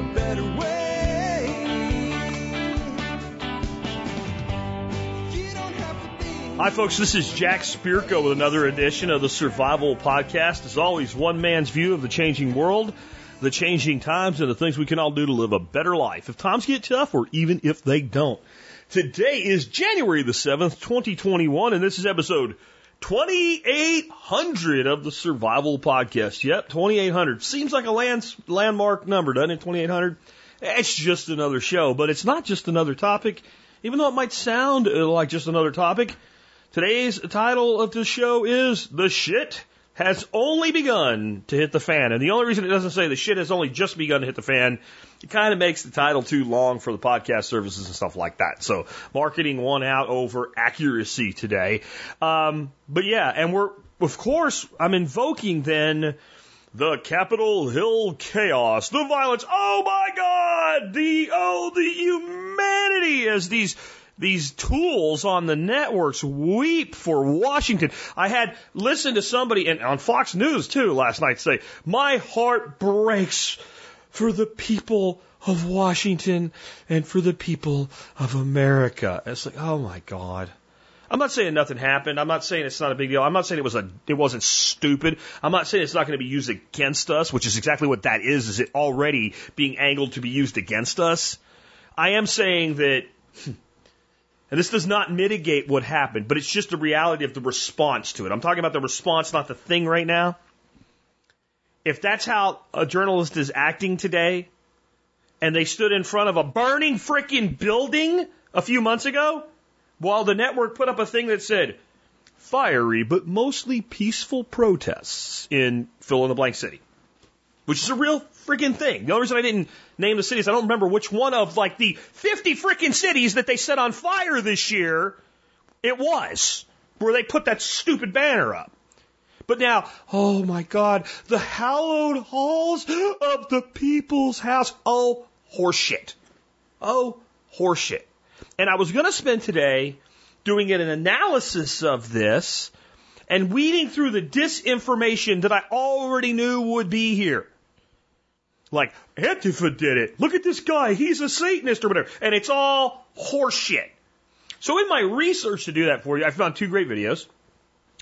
a better way. Hi, folks. This is Jack Spirko with another edition of the Survival Podcast. As always, one man's view of the changing world, the changing times, and the things we can all do to live a better life. If times get tough, or even if they don't. Today is January the 7th, 2021, and this is episode 2800 of the Survival Podcast. Yep, 2800. Seems like a land, landmark number, doesn't it? 2800. It's just another show, but it's not just another topic, even though it might sound uh, like just another topic. Today's title of the show is The Shit Has Only Begun to Hit the Fan. And the only reason it doesn't say the shit has only just begun to hit the fan, it kind of makes the title too long for the podcast services and stuff like that. So marketing won out over accuracy today. Um, but yeah, and we're, of course, I'm invoking then the Capitol Hill chaos, the violence. Oh my God! The, oh, the humanity as these these tools on the networks weep for Washington. I had listened to somebody and on Fox News too last night say, "My heart breaks for the people of Washington and for the people of America." It's like, "Oh my God." I'm not saying nothing happened. I'm not saying it's not a big deal. I'm not saying it was a it wasn't stupid. I'm not saying it's not going to be used against us, which is exactly what that is. Is it already being angled to be used against us? I am saying that hmm, and this does not mitigate what happened, but it's just the reality of the response to it. I'm talking about the response, not the thing right now. If that's how a journalist is acting today, and they stood in front of a burning freaking building a few months ago, while the network put up a thing that said, fiery but mostly peaceful protests in fill in the blank city, which is a real freaking thing. The only reason I didn't name the cities, I don't remember which one of like the 50 freaking cities that they set on fire this year it was, where they put that stupid banner up. But now, oh my God, the hallowed halls of the people's house. Oh, horseshit. Oh, horseshit. And I was going to spend today doing an analysis of this and weeding through the disinformation that I already knew would be here. Like, Antifa did it. Look at this guy. He's a Satanist or whatever. And it's all horseshit. So in my research to do that for you, I found two great videos,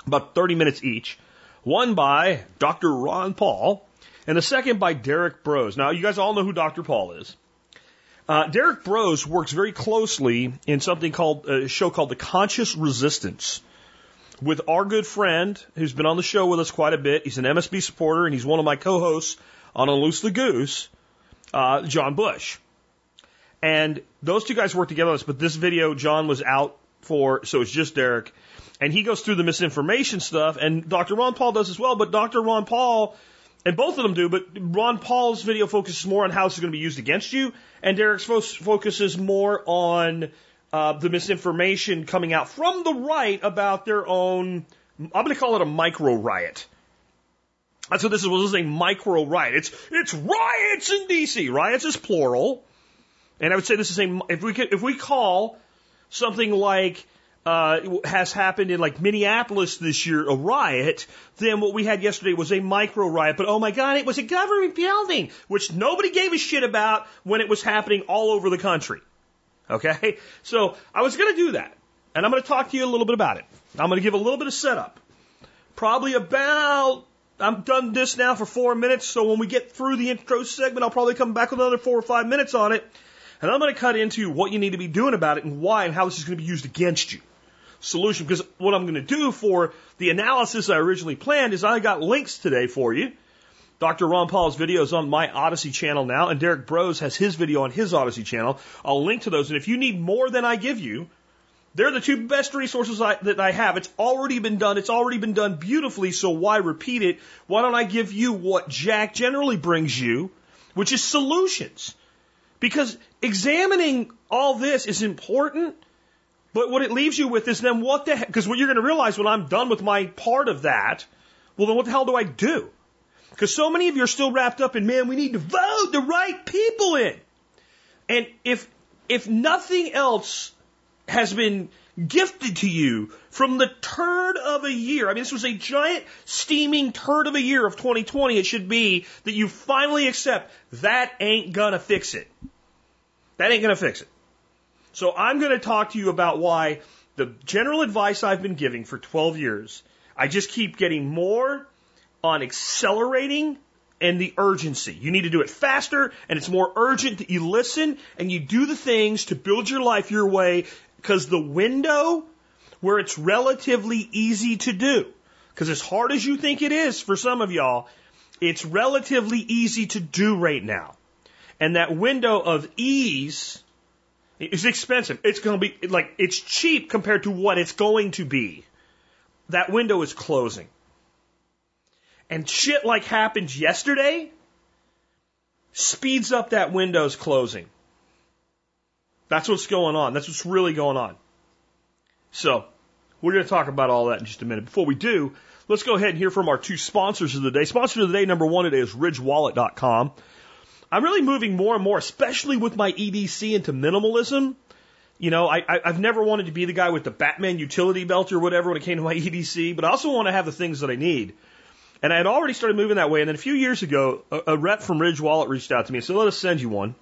about 30 minutes each. One by Dr. Ron Paul, and the second by Derrick Broze. Now, you guys all know who Dr. Paul is. Uh, Derrick Broze works very closely in something called a show called The Conscious Resistance with our good friend who's been on the show with us quite a bit. He's an MSB supporter and he's one of my co-hosts on Unloose the Goose, uh, John Bush. And those two guys work together on this, but this video John was out for, so it's just Derrick. And he goes through the misinformation stuff, and Dr. Ron Paul does as well, but Dr. Ron Paul, and both of them do, but Ron Paul's video focuses more on how this is going to be used against you, and Derrick's fo- focuses more on uh, the misinformation coming out from the right about their own, I'm going to call it a micro riot. That's what this is. This is a micro riot. It's it's riots in D.C. Riots is plural, and I would say this is a if we could, if we call something like uh, has happened in like Minneapolis this year a riot, then what we had yesterday was a micro riot. But oh my God, it was a government building, which nobody gave a shit about when it was happening all over the country. Okay, so I was going to do that, and I'm going to talk to you a little bit about it. I'm going to give a little bit of setup, probably about I'm done this now for four minutes, so when we get through the intro segment, I'll probably come back with another four or five minutes on it. And I'm going to cut into what you need to be doing about it and why and how this is going to be used against you. Solution, because what I'm going to do for the analysis I originally planned is I got links today for you. Dr. Ron Paul's video is on my Odysee channel now, and Derrick Broze has his video on his Odysee channel. I'll link to those, and if you need more than I give you, they're the two best resources I, that I have. It's already been done. It's already been done beautifully. So why repeat it? Why don't I give you what Jack generally brings you, which is solutions? Because examining all this is important, but what it leaves you with is then what the heck? Because what you're going to realize when I'm done with my part of that, well, then what the hell do I do? Because so many of you are still wrapped up in, man, we need to vote the right people in. And if, if nothing else has been gifted to you from the turd of a year. I mean, this was a giant steaming turd of a year of 2020. It should be that you finally accept that ain't gonna fix it. That ain't gonna fix it. So I'm gonna talk to you about why the general advice I've been giving for 12 years, I just keep getting more on accelerating and the urgency. You need to do it faster and it's more urgent that you listen and you do the things to build your life your way because the window where it's relatively easy to do, because as hard as you think it is for some of y'all, it's relatively easy to do right now. And that window of ease is expensive. It's going to be like, it's cheap compared to what it's going to be. That window is closing. And shit like happened yesterday speeds up that window's closing. That's what's going on. That's what's really going on. So, we're going to talk about all that in just a minute. Before we do, let's go ahead and hear from our two sponsors of the day. Sponsor of the day, number one today is RidgeWallet.com. I'm really moving more and more, especially with my EDC into minimalism. You know, I, I, I've never wanted to be the guy with the Batman utility belt or whatever when it came to my EDC, but I also want to have the things that I need. And I had already started moving that way. And then a few years ago, a, a rep from Ridge Wallet reached out to me and said, let us send you one.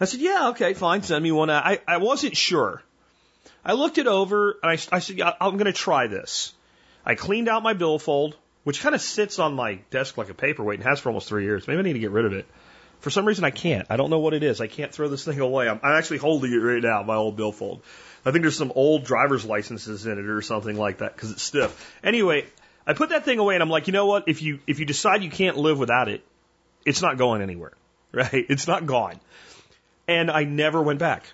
I said, yeah, okay, fine, send me one. I, I wasn't sure. I looked it over and I, I said, yeah, I'm going to try this. I cleaned out my billfold, which kind of sits on my desk like a paperweight and has for almost three years. Maybe I need to get rid of it. For some reason, I can't. I don't know what it is. I can't throw this thing away. I'm, I'm actually holding it right now, my old billfold. I think there's some old driver's licenses in it or something like that because it's stiff. Anyway, I put that thing away and I'm like, you know what? If you if you decide you can't live without it, it's not going anywhere, right? It's not gone. And I never went back.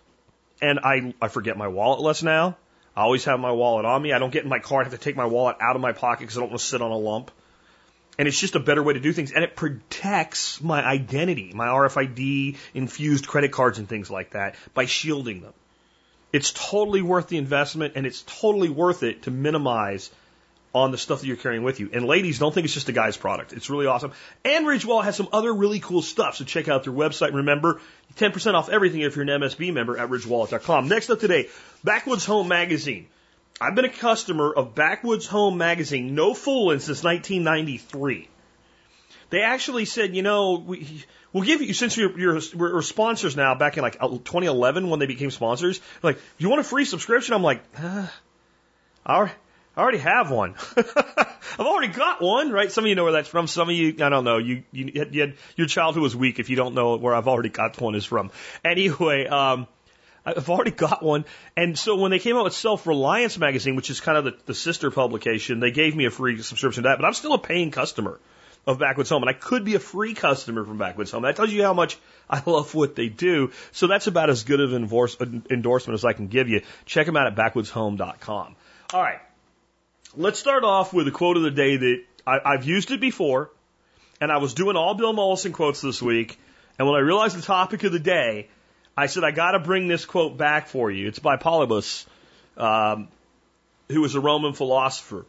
And I I forget my wallet less now. I always have my wallet on me. I don't get in my car. I have to take my wallet out of my pocket because I don't want to sit on a lump. And it's just a better way to do things. And it protects my identity, my RFID infused credit cards and things like that by shielding them. It's totally worth the investment and it's totally worth it to minimize on the stuff that you're carrying with you. And ladies, don't think it's just a guy's product. It's really awesome. And Ridgewell has some other really cool stuff. So check out their website. Remember, 10% off everything if you're an MSB member at ridgewallet.com. Next up today, Backwoods Home Magazine. I've been a customer of Backwoods Home Magazine, no fooling, since 1993. They actually said, you know, we, we'll give you, since you're, you're, we're sponsors now, back in like 2011 when they became sponsors, like, you want a free subscription? I'm like, uh, all right. I already have one. I've already got one, right? Some of you know where that's from. Some of you, I don't know. You, you, you had, your childhood was weak if you don't know where I've already got one is from. Anyway, um, I've already got one. And so when they came out with Self Reliance magazine, which is kind of the, the sister publication, they gave me a free subscription to that. But I'm still a paying customer of Backwoods Home, and I could be a free customer from Backwoods Home. That tells you how much I love what they do. So that's about as good of an endorsement as I can give you. Check them out at backwoodshome.com. All right. Let's start off with a quote of the day that I, I've used it before, and I was doing all Bill Mollison quotes this week, and when I realized the topic of the day, I said, I got to bring this quote back for you. It's by Polybius, um, who was a Roman philosopher.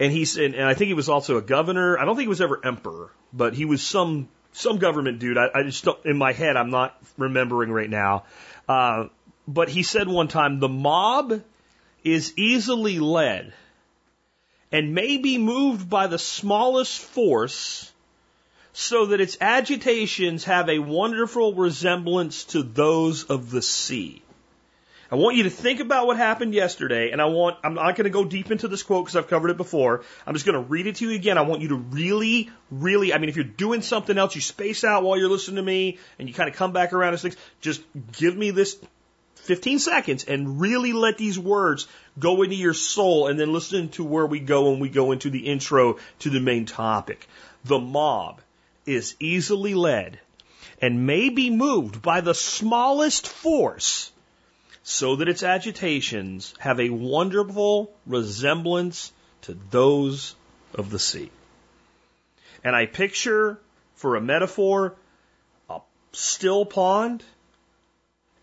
And he said, and I think he was also a governor. I don't think he was ever emperor, but he was some some government dude. I, I just don't, in my head, I'm not remembering right now. Uh, but he said one time, the mob is easily led and may be moved by the smallest force so that its agitations have a wonderful resemblance to those of the sea. I want you to think about what happened yesterday, and I want, I'm not going to go deep into this quote because I've covered it before. I'm just going to read it to you again. I want you to really, really, I mean, if you're doing something else, you space out while you're listening to me, and you kind of come back around to things, just give me this 15 seconds and really let these words go into your soul and then listen to where we go when we go into the intro to the main topic. The mob is easily led and may be moved by the smallest force so that its agitations have a wonderful resemblance to those of the sea. And I picture, for a metaphor, a still pond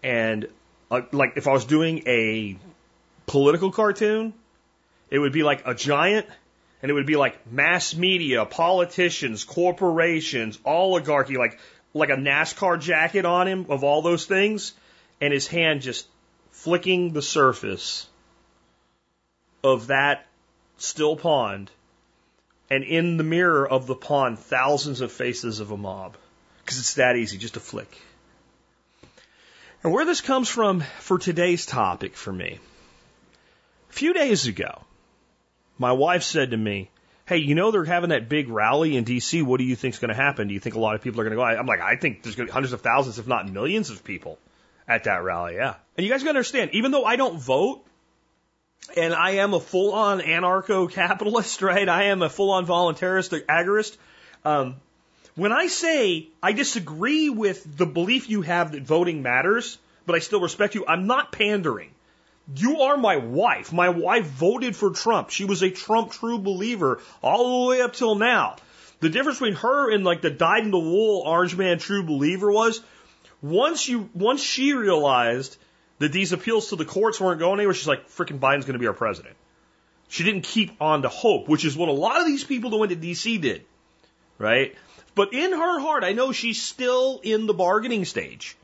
and like if I was doing a political cartoon, it would be like a giant and it would be like mass media, politicians, corporations, oligarchy, like like a NASCAR jacket on him of all those things. and his hand just flicking the surface of that still pond, and in the mirror of the pond, thousands of faces of a mob. Because it's that easy, just a flick. And where this comes from for today's topic for me. A few days ago, my wife said to me, Hey, you know they're having that big rally in DC. What do you think's going to happen? Do you think a lot of people are going to go? I'm like, I think there's going to be hundreds of thousands, if not millions of people at that rally. Yeah. And you guys got to understand, even though I don't vote, and I am a full on anarcho capitalist, right? I am a full on voluntarist, agorist. Um, when I say I disagree with the belief you have that voting matters, but I still respect you, I'm not pandering. You are my wife. My wife voted for Trump. She was a Trump true believer all the way up till now. The difference between her and like the dyed in the wool orange man true believer was once you once she realized that these appeals to the courts weren't going anywhere, she's like, freaking Biden's going to be our president. She didn't keep on to hope, which is what a lot of these people that went to D.C. did, right? But in her heart, I know she's still in the bargaining stage.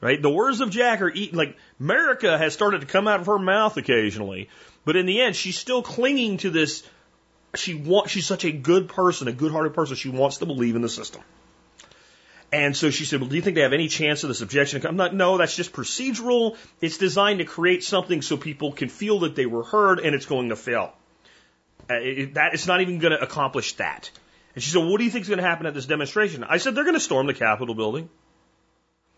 Right? The words of Jack are eating, like, America has started to come out of her mouth occasionally. But in the end, she's still clinging to this. She wants, she's such a good person, a good hearted person. She wants to believe in the system. And so she said, Well, do you think they have any chance of this objection? I'm not, no, that's just procedural. It's designed to create something so people can feel that they were heard and it's going to fail. Uh, it, that, it's not even going to accomplish that. And she said, What do you think is going to happen at this demonstration? I said, They're going to storm the Capitol building.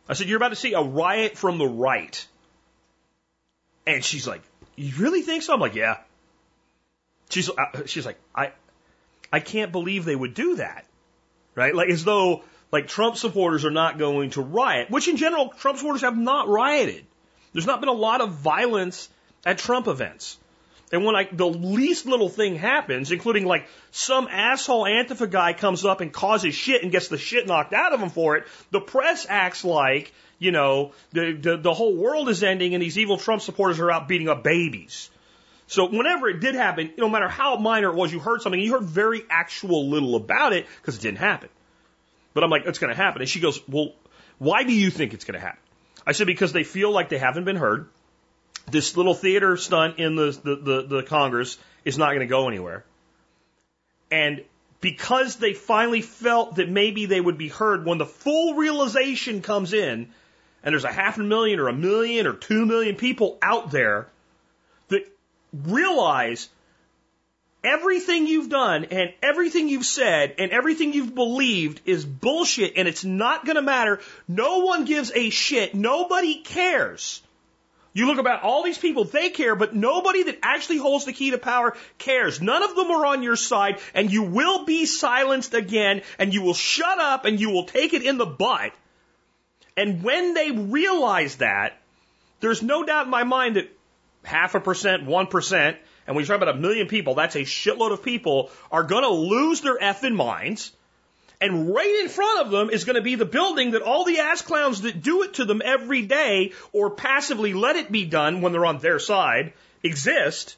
I said, You're about to see a riot from the right. And she's like, You really think so? I'm like, Yeah. She's, uh, she's like, I, I can't believe they would do that. Right? Like, as though, like, Trump supporters are not going to riot, which in general, Trump supporters have not rioted. There's not been a lot of violence at Trump events. And when like the least little thing happens, including like some asshole Antifa guy comes up and causes shit and gets the shit knocked out of him for it, the press acts like, you know, the, the, the whole world is ending and these evil Trump supporters are out beating up babies. So whenever it did happen, no matter how minor it was, you heard something, you heard very actual little about it because it didn't happen. But I'm like, it's going to happen. And she goes, well, why do you think it's going to happen? I said, because they feel like they haven't been heard this little theater stunt in the, the, the, the Congress is not going to go anywhere. And because they finally felt that maybe they would be heard when the full realization comes in, and there's a half a million or a million or two million people out there that realize everything you've done and everything you've said and everything you've believed is bullshit and it's not going to matter. No one gives a shit. Nobody cares. You look about all these people, they care, but nobody that actually holds the key to power cares. None of them are on your side, and you will be silenced again, and you will shut up, and you will take it in the butt. And when they realize that, there's no doubt in my mind that half a percent, one percent, and when you talk about a million people, that's a shitload of people, are gonna lose their effing minds and right in front of them is going to be the building that all the ass clowns that do it to them every day or passively let it be done when they're on their side exist.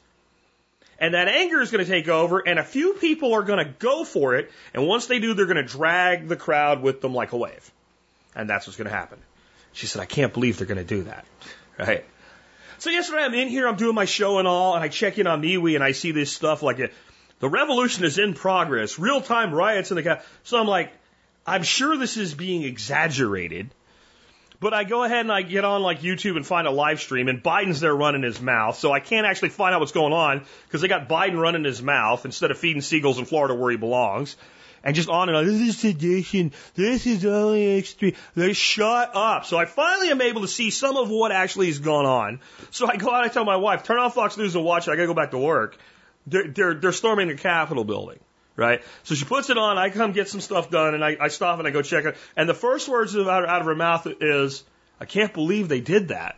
And that anger is going to take over, and a few people are going to go for it. And once they do, they're going to drag the crowd with them like a wave. And that's what's going to happen. She said, I can't believe they're going to do that. Right? So yesterday I'm in here, I'm doing my show and all, and I check in on MeWe and I see this stuff like the revolution is in progress. Real time riots in the cap. So I'm like, I'm sure this is being exaggerated. But I go ahead and I get on like YouTube and find a live stream, and Biden's there running his mouth. So I can't actually find out what's going on because they got Biden running his mouth instead of feeding seagulls in Florida where he belongs. And just on and on. This is sedition. This is only extreme. They shut up. So I finally am able to see some of what actually has gone on. So I go out. I tell my wife, turn off Fox News and watch it. I got to go back to work. They're, they're, they're storming the Capitol building, right? So she puts it on. I come get some stuff done, and I, I stop and I go check it. And the first words out, out of her mouth is, "I can't believe they did that."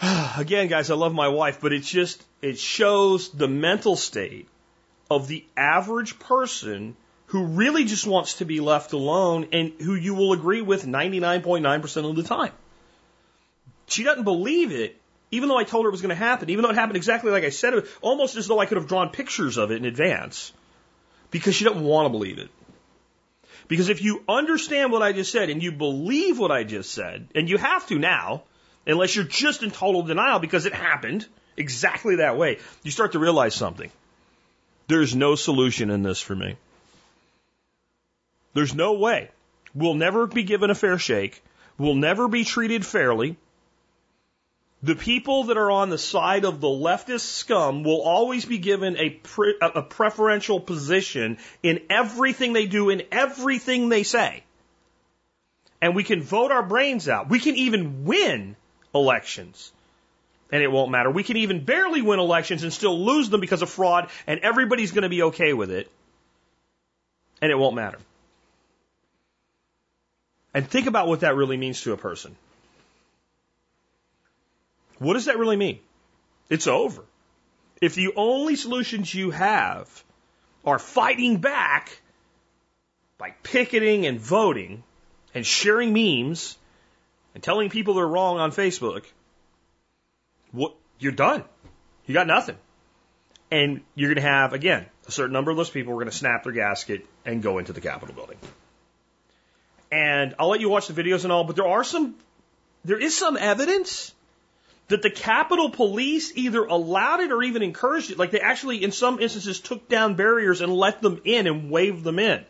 Again, guys, I love my wife, but it's just it shows the mental state of the average person who really just wants to be left alone and who you will agree with 99.9% of the time. She doesn't believe it, even though I told her it was going to happen, even though it happened exactly like I said it, almost as though I could have drawn pictures of it in advance, because she doesn't want to believe it. Because if you understand what I just said and you believe what I just said, and you have to now, unless you're just in total denial because it happened exactly that way, you start to realize something. There's no solution in this for me. There's no way. We'll never be given a fair shake. We'll never be treated fairly. The people that are on the side of the leftist scum will always be given a, pre- a preferential position in everything they do, in everything they say. And we can vote our brains out. We can even win elections. And it won't matter. We can even barely win elections and still lose them because of fraud, and everybody's going to be okay with it. And it won't matter. And think about what that really means to a person. What does that really mean? It's over. If the only solutions you have are fighting back by picketing and voting and sharing memes and telling people they're wrong on Facebook, what, you're done. You got nothing. And you're going to have, again, a certain number of those people are going to snap their gasket and go into the Capitol building. And I'll let you watch the videos and all, but there are some, there is some evidence that the Capitol Police either allowed it or even encouraged it. Like they actually, in some instances, took down barriers and let them in and waved them in.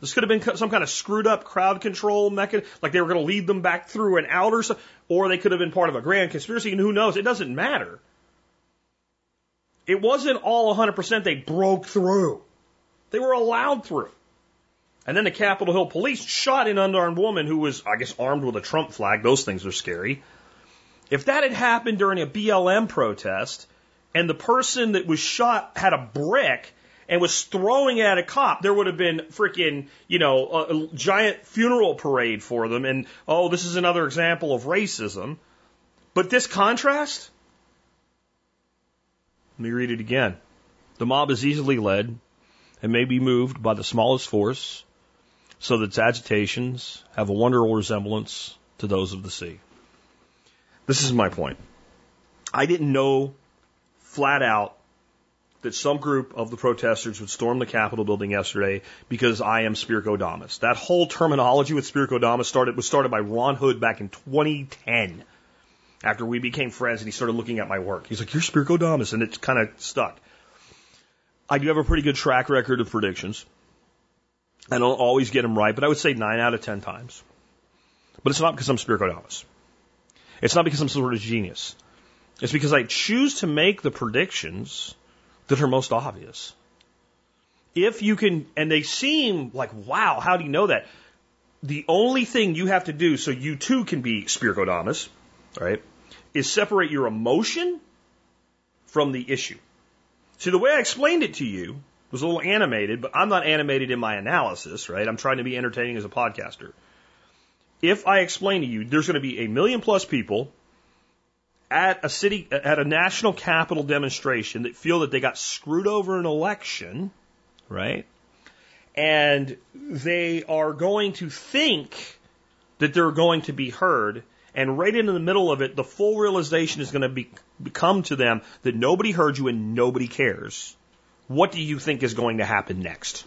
This could have been some kind of screwed up crowd control mechanism, like they were going to lead them back through and out or or they could have been part of a grand conspiracy, and who knows? It doesn't matter. It wasn't all 100% they broke through. They were allowed through. And then the Capitol Hill police shot an unarmed woman who was, I guess, armed with a Trump flag. Those things are scary. If that had happened during a BLM protest and the person that was shot had a brick and was throwing it at a cop, there would have been freaking, you know, a, a giant funeral parade for them. And, oh, this is another example of racism. But this contrast, let me read it again. The mob is easily led and may be moved by the smallest force, so that its agitations have a wonderful resemblance to those of the sea. This is my point. I didn't know flat out that some group of the protesters would storm the Capitol building yesterday because I am Spirkodamus. That whole terminology with Spirkodamus started was started by Ron Hood back in 2010. After we became friends and he started looking at my work. He's like, You're Spirkodamus and it's kind of stuck. I do have a pretty good track record of predictions. I don't always get them right, but I would say nine out of ten times. But it's not because I'm Spiricodamus. It's not because I'm some sort of genius. It's because I choose to make the predictions that are most obvious. If you can, and they seem like, wow, how do you know that? The only thing you have to do so you too can be Spirkodamus, right, is separate your emotion from the issue. See, the way I explained it to you was a little animated, but I'm not animated in my analysis, right? I'm trying to be entertaining as a podcaster if I explain to you there's going to be a million plus people at a city, at a national capital demonstration that feel that they got screwed over an election, right? And they are going to think that they're going to be heard. And right in the middle of it, the full realization is going to be, become to them that nobody heard you and nobody cares. What do you think is going to happen next?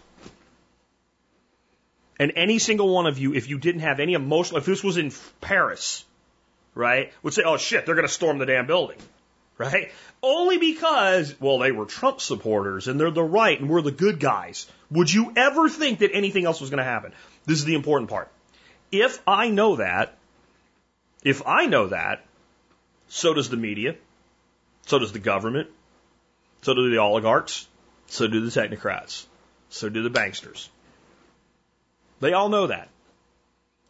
And any single one of you, if you didn't have any emotional, if this was in Paris, right, would say, oh shit, they're going to storm the damn building, right? Only because, well, they were Trump supporters and they're the right and we're the good guys. Would you ever think that anything else was going to happen? This is the important part. If I know that, if I know that, so does the media, so does the government, so do the oligarchs, so do the technocrats, so do the banksters. They all know that.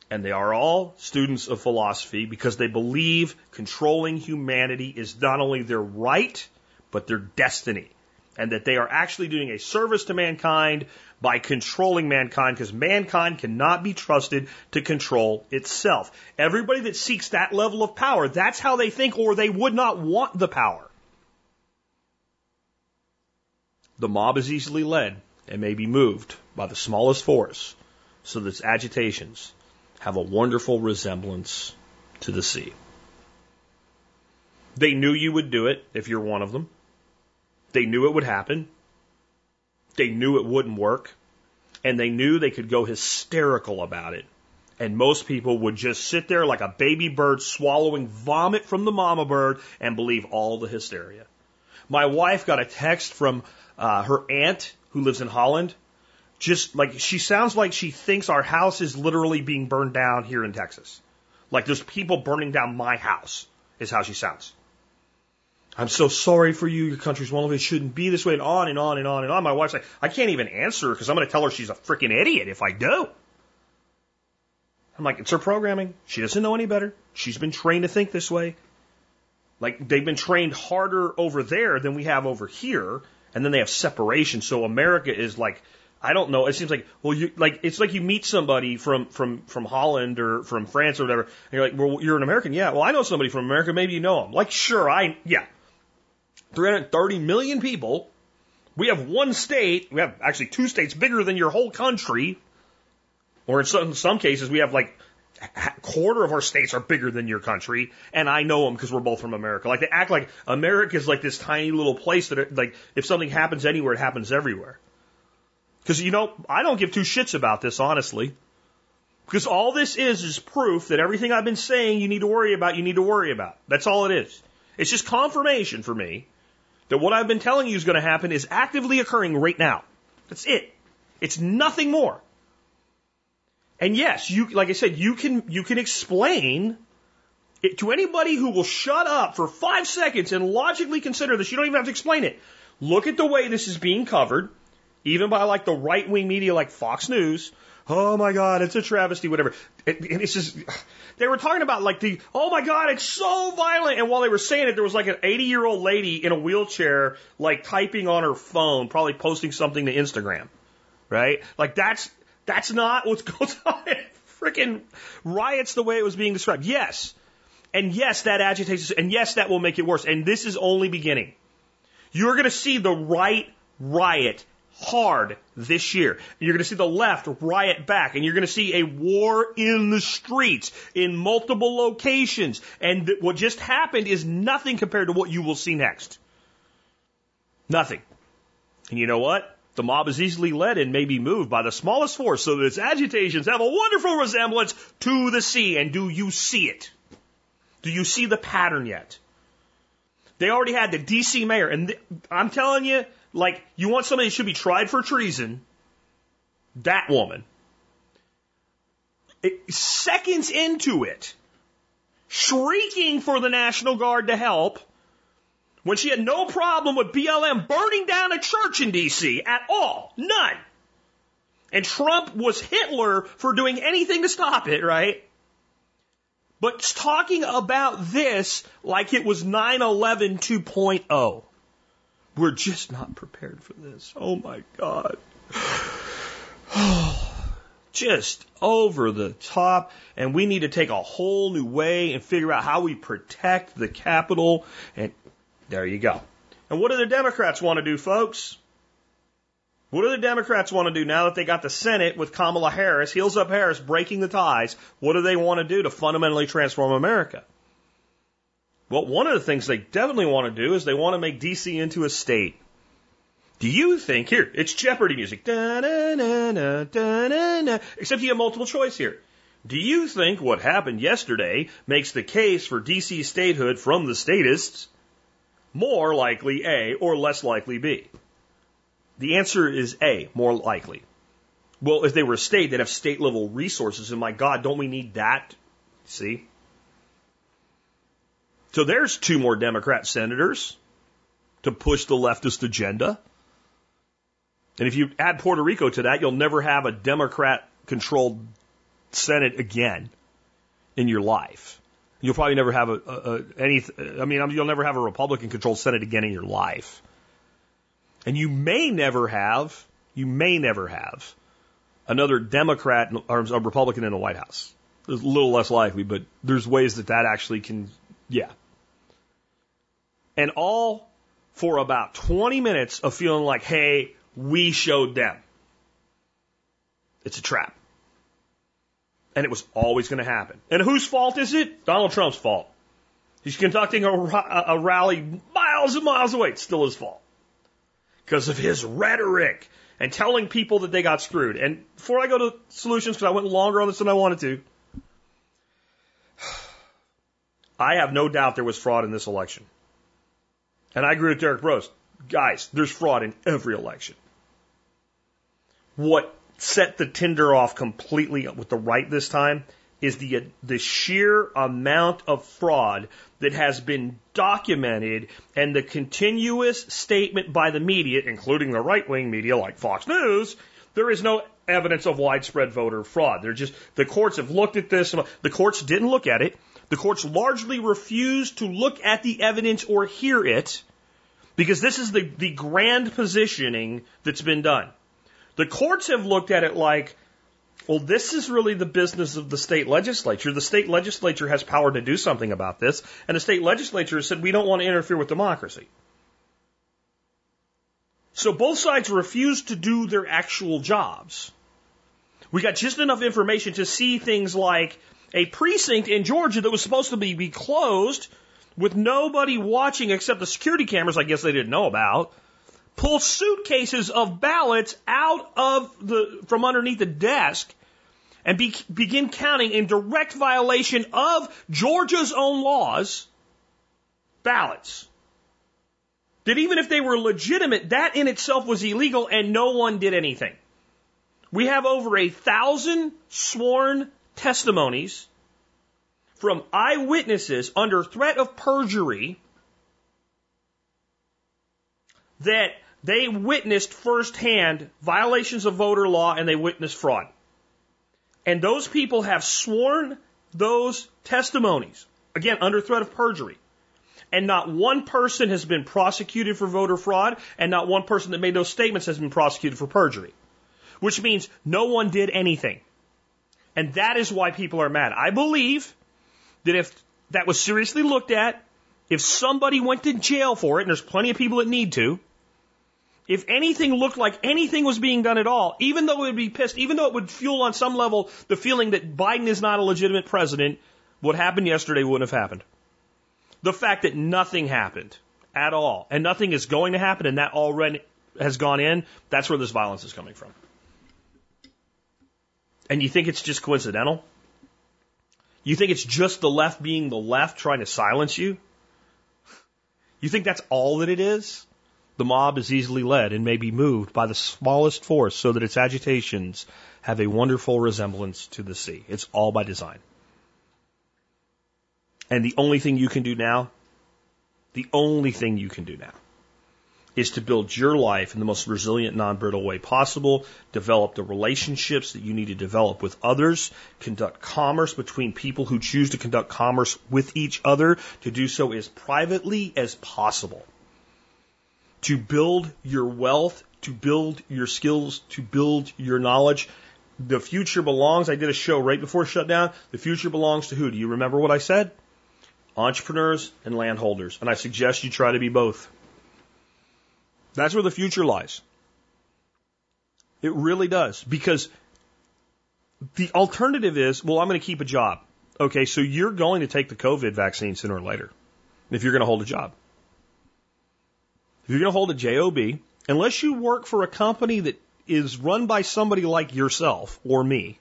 And they are all students of philosophy because they believe controlling humanity is not only their right, but their destiny. And that they are actually doing a service to mankind by controlling mankind because mankind cannot be trusted to control itself. Everybody that seeks that level of power, that's how they think, or they would not want the power. The mob is easily led and may be moved by the smallest force so that its agitations have a wonderful resemblance to the sea. They knew you would do it if you're one of them. They knew it would happen. They knew it wouldn't work. and they knew they could go hysterical about it. And most people would just sit there like a baby bird swallowing vomit from the mama bird and believe all the hysteria. My wife got a text from uh, her aunt who lives in Holland. Just like she sounds like she thinks our house is literally being burned down here in Texas. Like there's people burning down my house, is how she sounds. I'm so sorry for you. Your country's one of it shouldn't be this way, and on and on and on and on. My wife's like, I can't even answer her because I'm going to tell her she's a freaking idiot if I do. I'm like, it's her programming. She doesn't know any better. She's been trained to think this way. Like they've been trained harder over there than we have over here, and then they have separation. So America is like, I don't know. It seems like, well, you like it's like you meet somebody from from from Holland or from France or whatever, and you're like, well, you're an American, yeah. Well, I know somebody from America. Maybe you know them. Like, sure, I yeah. 330 million people. We have one state. We have actually two states bigger than your whole country. Or in some, some cases, we have like a quarter of our states are bigger than your country, and I know them because we're both from America. Like they act like America is like this tiny little place that, like, if something happens anywhere, it happens everywhere. Because you know, I don't give two shits about this, honestly. Because all this is is proof that everything I've been saying you need to worry about, you need to worry about. That's all it is. It's just confirmation for me that what I've been telling you is going to happen is actively occurring right now. That's it. It's nothing more. And yes, you, like I said, you can, you can explain it to anybody who will shut up for five seconds and logically consider this. You don't even have to explain it. Look at the way this is being covered, even by like the right wing media like Fox News. Oh my God, it's a travesty, whatever. And it's just, they were talking about like the, oh my God, it's so violent. And while they were saying it, there was like an 80 year old lady in a wheelchair, like typing on her phone, probably posting something to Instagram. Right? Like that's, that's not what's going on. Freaking riots the way it was being described. Yes. And yes, that agitates us. And yes, that will make it worse. And this is only beginning. You're going to see the right riot hard this year. You're going to see the left riot back and you're going to see a war in the streets in multiple locations. And what just happened is nothing compared to what you will see next. Nothing. And you know what? The mob is easily led and may be moved by the smallest force so that its agitations have a wonderful resemblance to the sea. And do you see it? Do you see the pattern yet? They already had the DC mayor, and th- I'm telling you, like, you want somebody that should be tried for treason, that woman. It, seconds into it, shrieking for the National Guard to help, when she had no problem with BLM burning down a church in DC at all. None. And Trump was Hitler for doing anything to stop it, right? But talking about this like it was 9-11 2.0. We're just not prepared for this. Oh my God. just over the top. And we need to take a whole new way and figure out how we protect the Capitol. And there you go. And what do the Democrats want to do, folks? What do the Democrats want to do now that they got the Senate with Kamala Harris, heels up Harris, breaking the ties? What do they want to do to fundamentally transform America? Well, one of the things they definitely want to do is they want to make DC into a state. Do you think, here, it's Jeopardy music, Da-na-na-na, except you have multiple choice here. Do you think what happened yesterday makes the case for DC statehood from the statists more likely A or less likely B? The answer is A, more likely. Well, if they were a state, they'd have state level resources, and my God, don't we need that? See? So there's two more Democrat senators to push the leftist agenda. And if you add Puerto Rico to that, you'll never have a Democrat controlled Senate again in your life. You'll probably never have a, a, a any. I mean, you'll never have a Republican controlled Senate again in your life. And you may never have, you may never have another Democrat or a Republican in the White House. It's a little less likely, but there's ways that that actually can, yeah, and all for about 20 minutes of feeling like, hey, we showed them. It's a trap. And it was always going to happen. And whose fault is it? Donald Trump's fault. He's conducting a, a rally miles and miles away. It's still his fault. Because of his rhetoric and telling people that they got screwed. And before I go to solutions, because I went longer on this than I wanted to, I have no doubt there was fraud in this election. And I agree with Derrick Broze. Guys, there's fraud in every election. What set the tinder off completely with the right this time is the the sheer amount of fraud that has been documented and the continuous statement by the media, including the right wing media like Fox News, there is no evidence of widespread voter fraud. They're just the courts have looked at this. The courts didn't look at it. The courts largely refused to look at the evidence or hear it because this is the, the grand positioning that's been done. The courts have looked at it like, well, this is really the business of the state legislature. The state legislature has power to do something about this, and the state legislature has said we don't want to interfere with democracy. So both sides refused to do their actual jobs. We got just enough information to see things like a precinct in Georgia that was supposed to be, be closed with nobody watching except the security cameras I guess they didn't know about pull suitcases of ballots out of the from underneath the desk and be, begin counting in direct violation of Georgia's own laws ballots. That even if they were legitimate, that in itself was illegal and no one did anything. We have over a thousand sworn testimonies from eyewitnesses under threat of perjury that they witnessed firsthand violations of voter law and they witnessed fraud. And those people have sworn those testimonies, again, under threat of perjury. And not one person has been prosecuted for voter fraud, and not one person that made those statements has been prosecuted for perjury. Which means no one did anything. And that is why people are mad. I believe that if that was seriously looked at, if somebody went to jail for it, and there's plenty of people that need to, if anything looked like anything was being done at all, even though it would be pissed, even though it would fuel on some level the feeling that Biden is not a legitimate president, what happened yesterday wouldn't have happened. The fact that nothing happened at all and nothing is going to happen and that already has gone in, that's where this violence is coming from. And you think it's just coincidental? You think it's just the left being the left trying to silence you? You think that's all that it is? The mob is easily led and may be moved by the smallest force so that its agitations have a wonderful resemblance to the sea. It's all by design. And the only thing you can do now, the only thing you can do now is to build your life in the most resilient, non-brittle way possible, develop the relationships that you need to develop with others, conduct commerce between people who choose to conduct commerce with each other, to do so as privately as possible. To build your wealth, to build your skills, to build your knowledge. The future belongs, I did a show right before shutdown. The future belongs to who? Do you remember what I said? Entrepreneurs and landholders. And I suggest you try to be both. That's where the future lies. It really does. Because the alternative is, well, I'm going to keep a job. Okay, so you're going to take the COVID vaccine sooner or later if you're going to hold a job. If you're going to hold a JOB, unless you work for a company that is run by somebody like yourself or me,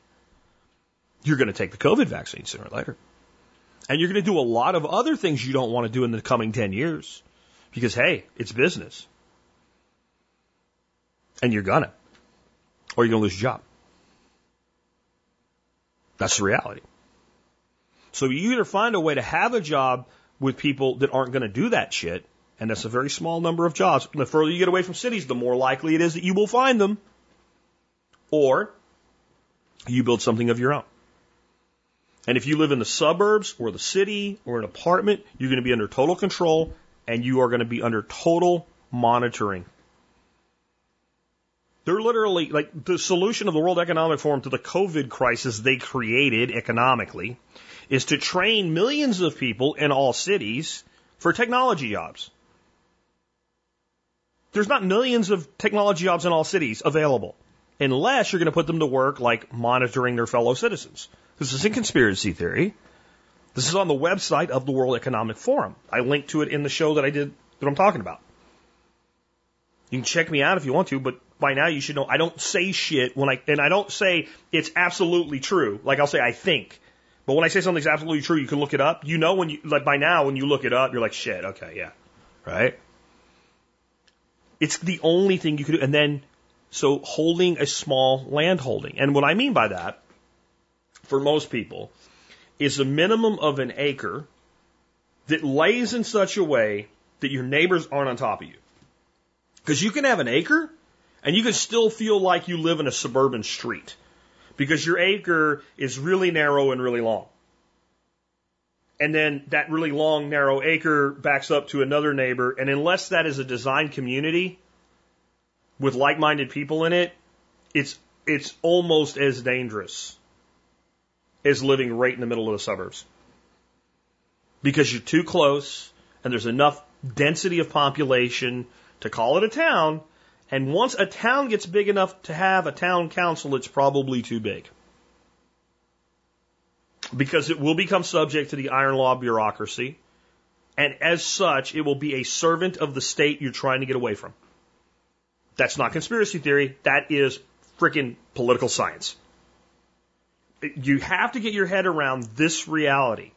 you're going to take the COVID vaccine sooner or later. And you're going to do a lot of other things you don't want to do in the coming 10 years because, hey, it's business. And you're gonna. Or you're gonna lose your job. That's the reality. So you either find a way to have a job with people that aren't gonna do that shit, and that's a very small number of jobs. The further you get away from cities, the more likely it is that you will find them. Or you build something of your own. And if you live in the suburbs or the city or an apartment, you're going to be under total control and you are going to be under total monitoring. They're literally like the solution of the World Economic Forum to the COVID crisis they created economically is to train millions of people in all cities for technology jobs. There's not millions of technology jobs in all cities available unless you're going to put them to work like monitoring their fellow citizens. This isn't conspiracy theory. This is on the website of the World Economic Forum. I linked to it in the show that I did that I'm talking about. You can check me out if you want to, but by now you should know I don't say shit when I, and I don't say it's absolutely true. Like I'll say I think. But when I say something's absolutely true, you can look it up. You know when you, like by now when you look it up, you're like, shit, okay, yeah. Right? It's the only thing you could do. And then, so holding a small land holding. And what I mean by that, for most people, is a minimum of an acre that lays in such a way that your neighbors aren't on top of you. Because you can have an acre and you can still feel like you live in a suburban street because your acre is really narrow and really long. And then that really long, narrow acre backs up to another neighbor. And unless that is a design community with like minded people in it, it's, it's almost as dangerous as living right in the middle of the suburbs. Because you're too close and there's enough density of population to call it a town. And once a town gets big enough to have a town council, it's probably too big. Because it will become subject to the iron law bureaucracy. And as such, it will be a servant of the state you're trying to get away from. That's not conspiracy theory. That is freaking political science. You have to get your head around this reality.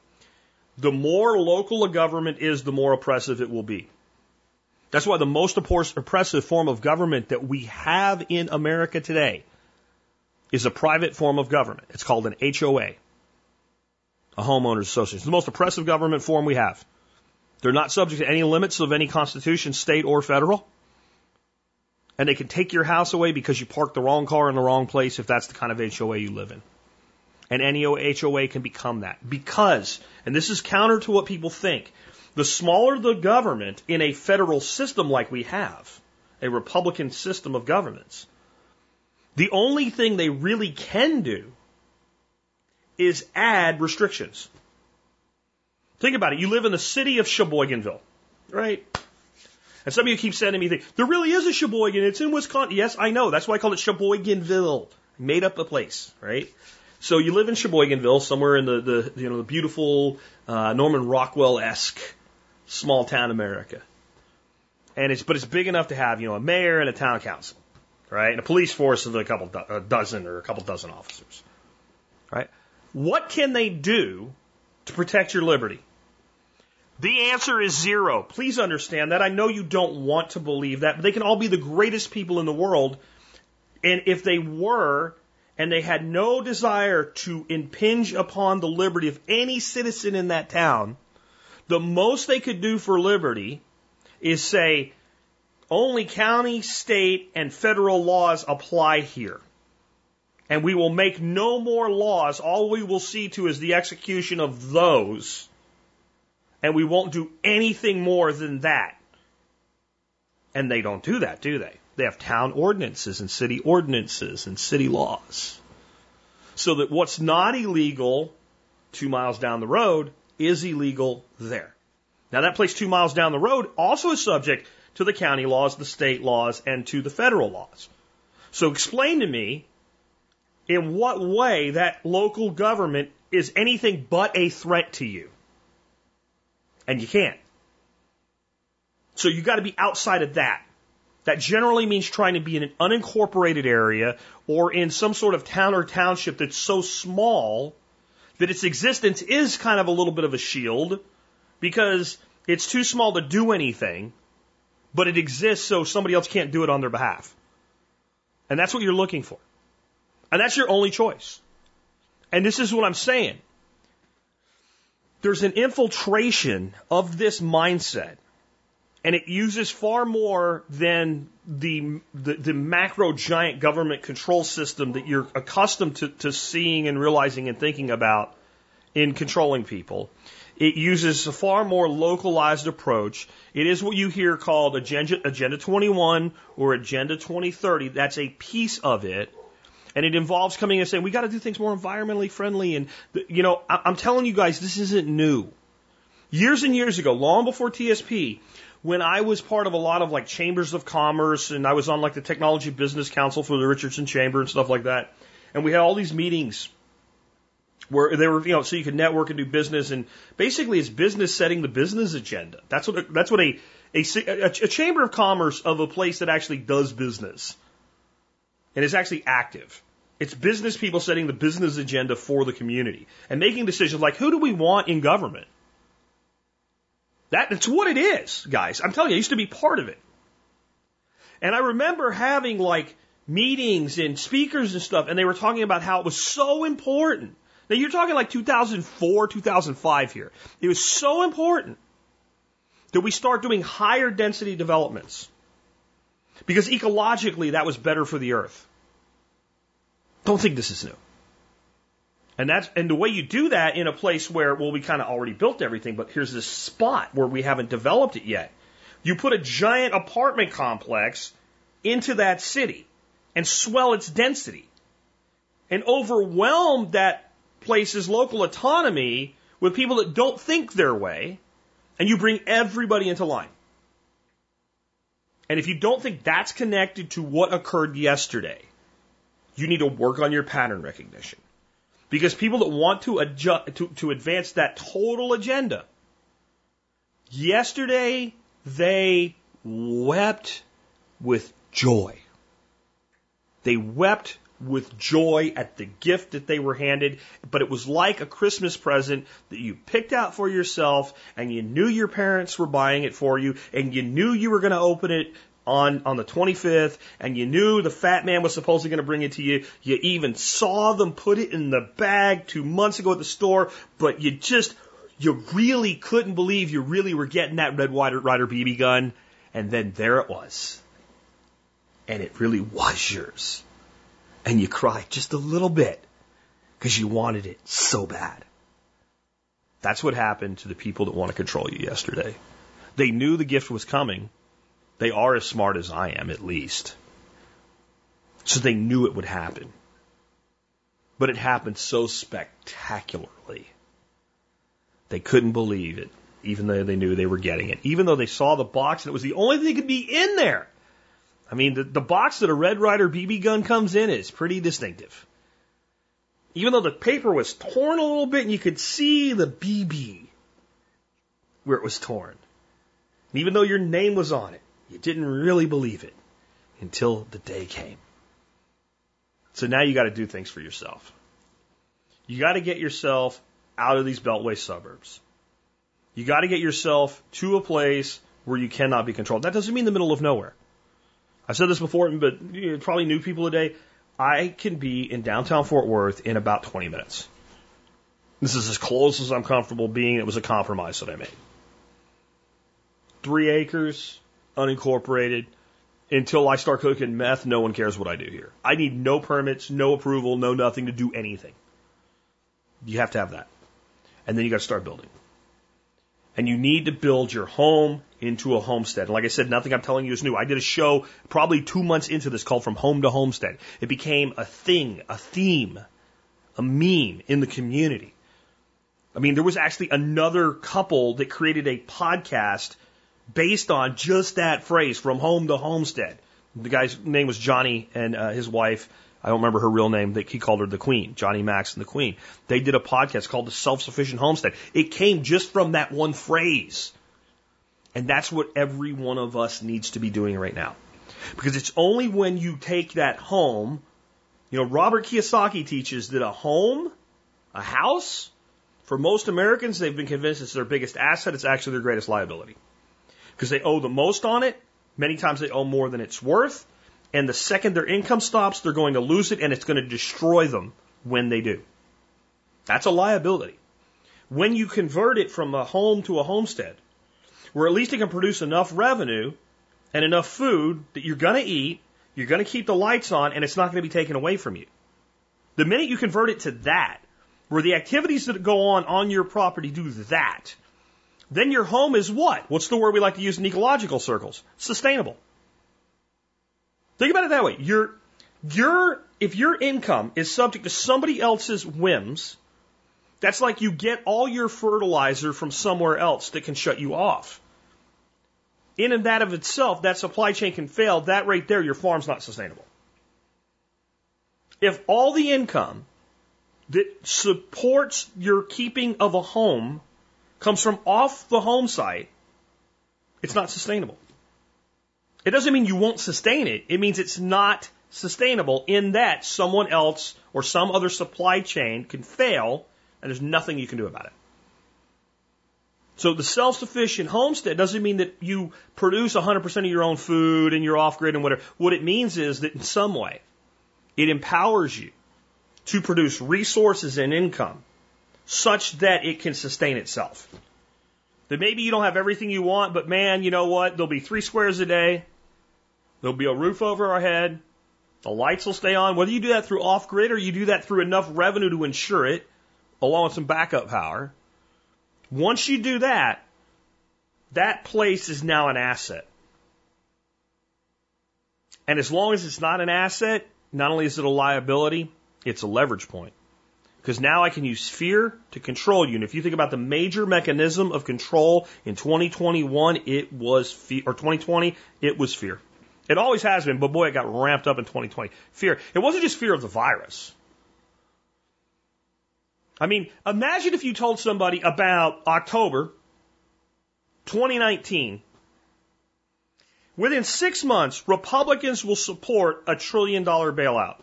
The more local a government is, the more oppressive it will be. That's why the most oppressive form of government that we have in America today is a private form of government. It's called an HOA, a homeowners association. It's the most oppressive government form we have. They're not subject to any limits of any constitution, state or federal. And they can take your house away because you parked the wrong car in the wrong place if that's the kind of HOA you live in. And any HOA can become that. Because, and this is counter to what people think, the smaller the government in a federal system like we have, a Republican system of governments, the only thing they really can do is add restrictions. Think about it. You live in the city of Sheboyganville, right? And some of you keep sending me things. There really is a Sheboygan. It's in Wisconsin. Yes, I know. That's why I call it Sheboyganville. Made up a place, right? So you live in Sheboyganville, somewhere in the, the you know the beautiful uh, Norman Rockwell esque small town America, and it's but it's big enough to have you know a mayor and a town council, right, and a police force of a couple do, a dozen or a couple dozen officers, right? What can they do to protect your liberty? The answer is zero. Please understand that. I know you don't want to believe that, but they can all be the greatest people in the world. And if they were, and they had no desire to impinge upon the liberty of any citizen in that town, the most they could do for liberty is say, only county, state, and federal laws apply here. And we will make no more laws. All we will see to is the execution of those. And we won't do anything more than that. And they don't do that, do they? They have town ordinances and city ordinances and city laws. So that what's not illegal two miles down the road is illegal there. Now that place two miles down the road also is subject to the county laws, the state laws, and to the federal laws. So explain to me in what way that local government is anything but a threat to you. And you can't. So you got to be outside of that. That generally means trying to be in an unincorporated area or in some sort of town or township that's so small that its existence is kind of a little bit of a shield because it's too small to do anything, but it exists so somebody else can't do it on their behalf. And that's what you're looking for. And that's your only choice. And this is what I'm saying. There's an infiltration of this mindset and it uses far more than the, the, the macro giant government control system that you're accustomed to, to seeing and realizing and thinking about in controlling people. It uses a far more localized approach. It is what you hear called Agenda, Agenda 21 or Agenda 2030. That's a piece of it. And it involves coming and saying, we got to do things more environmentally friendly. And, you know, I'm telling you guys, this isn't new. Years and years ago, long before TSP, when I was part of a lot of like chambers of commerce and I was on like the technology business council for the Richardson Chamber and stuff like that. And we had all these meetings where they were, you know, so you could network and do business. And basically it's business setting the business agenda. That's what, that's what a, a, a chamber of commerce of a place that actually does business and is actually active. It's business people setting the business agenda for the community and making decisions like who do we want in government? That, that's what it is, guys. I'm telling you, I used to be part of it. And I remember having like meetings and speakers and stuff, and they were talking about how it was so important. Now you're talking like 2004, 2005 here. It was so important that we start doing higher density developments. Because ecologically, that was better for the earth. Don't think this is new. And that's and the way you do that in a place where well we kind of already built everything, but here's this spot where we haven't developed it yet. You put a giant apartment complex into that city and swell its density and overwhelm that place's local autonomy with people that don't think their way and you bring everybody into line. And if you don't think that's connected to what occurred yesterday, you need to work on your pattern recognition. Because people that want to adjust, to, to advance that total agenda, yesterday they wept with joy. They wept with joy at the gift that they were handed, but it was like a Christmas present that you picked out for yourself and you knew your parents were buying it for you and you knew you were going to open it on, on the 25th and you knew the fat man was supposedly going to bring it to you. You even saw them put it in the bag two months ago at the store, but you just, you really couldn't believe you really were getting that Red Ryder BB gun. And then there it was. And it really was yours. And you cried just a little bit because you wanted it so bad. That's what happened to the people that want to control you yesterday. They knew the gift was coming they are as smart as I am, at least. So they knew it would happen. But it happened so spectacularly. They couldn't believe it, even though they knew they were getting it. Even though they saw the box and it was the only thing that could be in there. I mean, the, the box that a Red Ryder BB gun comes in is pretty distinctive. Even though the paper was torn a little bit and you could see the BB where it was torn. And even though your name was on it, you didn't really believe it until the day came. So now you got to do things for yourself. You got to get yourself out of these beltway suburbs. You got to get yourself to a place where you cannot be controlled. That doesn't mean the middle of nowhere. I've said this before, but you probably new people today. I can be in downtown Fort Worth in about 20 minutes. This is as close as I'm comfortable being. It was a compromise that I made. Three acres, unincorporated. Until I start cooking meth, no one cares what I do here. I need no permits, no approval, no nothing to do anything. You have to have that. And then you got to start building. And you need to build your home into a homestead. And like I said, nothing I'm telling you is new. I did a show probably two months into this called From Home to Homestead. It became a thing, a theme, a meme in the community. I mean, there was actually another couple that created a podcast based on just that phrase from home to homestead. The guy's name was Johnny and uh, his wife. I don't remember her real name. They, he called her the Queen, Johnny Max and the Queen. They did a podcast called The Self Sufficient Homestead. It came just from that one phrase. And that's what every one of us needs to be doing right now. Because it's only when you take that home, you know, Robert Kiyosaki teaches that a home, a house, for most Americans, they've been convinced it's their biggest asset. It's actually their greatest liability because they owe the most on it. Many times they owe more than it's worth. And the second their income stops, they're going to lose it and it's going to destroy them when they do. That's a liability. When you convert it from a home to a homestead, where at least it can produce enough revenue and enough food that you're going to eat, you're going to keep the lights on, and it's not going to be taken away from you. The minute you convert it to that, where the activities that go on on your property do that, then your home is what? What's the word we like to use in ecological circles? Sustainable. Think about it that way. Your, your, if your income is subject to somebody else's whims, that's like you get all your fertilizer from somewhere else that can shut you off. In and that of itself, that supply chain can fail. That right there, your farm's not sustainable. If all the income that supports your keeping of a home comes from off the home site, it's not sustainable. It doesn't mean you won't sustain it. It means it's not sustainable in that someone else or some other supply chain can fail and there's nothing you can do about it. So the self-sufficient homestead doesn't mean that you produce 100% of your own food and you're off grid and whatever. What it means is that in some way it empowers you to produce resources and income such that it can sustain itself. That maybe you don't have everything you want, but man, you know what? There'll be three squares a day. There'll be a roof over our head. The lights will stay on. Whether you do that through off grid or you do that through enough revenue to insure it, along with some backup power, once you do that, that place is now an asset. And as long as it's not an asset, not only is it a liability, it's a leverage point. Because now I can use fear to control you. And if you think about the major mechanism of control in 2021, it was fear, or 2020, it was fear. It always has been, but boy, it got ramped up in 2020. Fear. It wasn't just fear of the virus. I mean, imagine if you told somebody about October 2019. Within six months, Republicans will support a trillion dollar bailout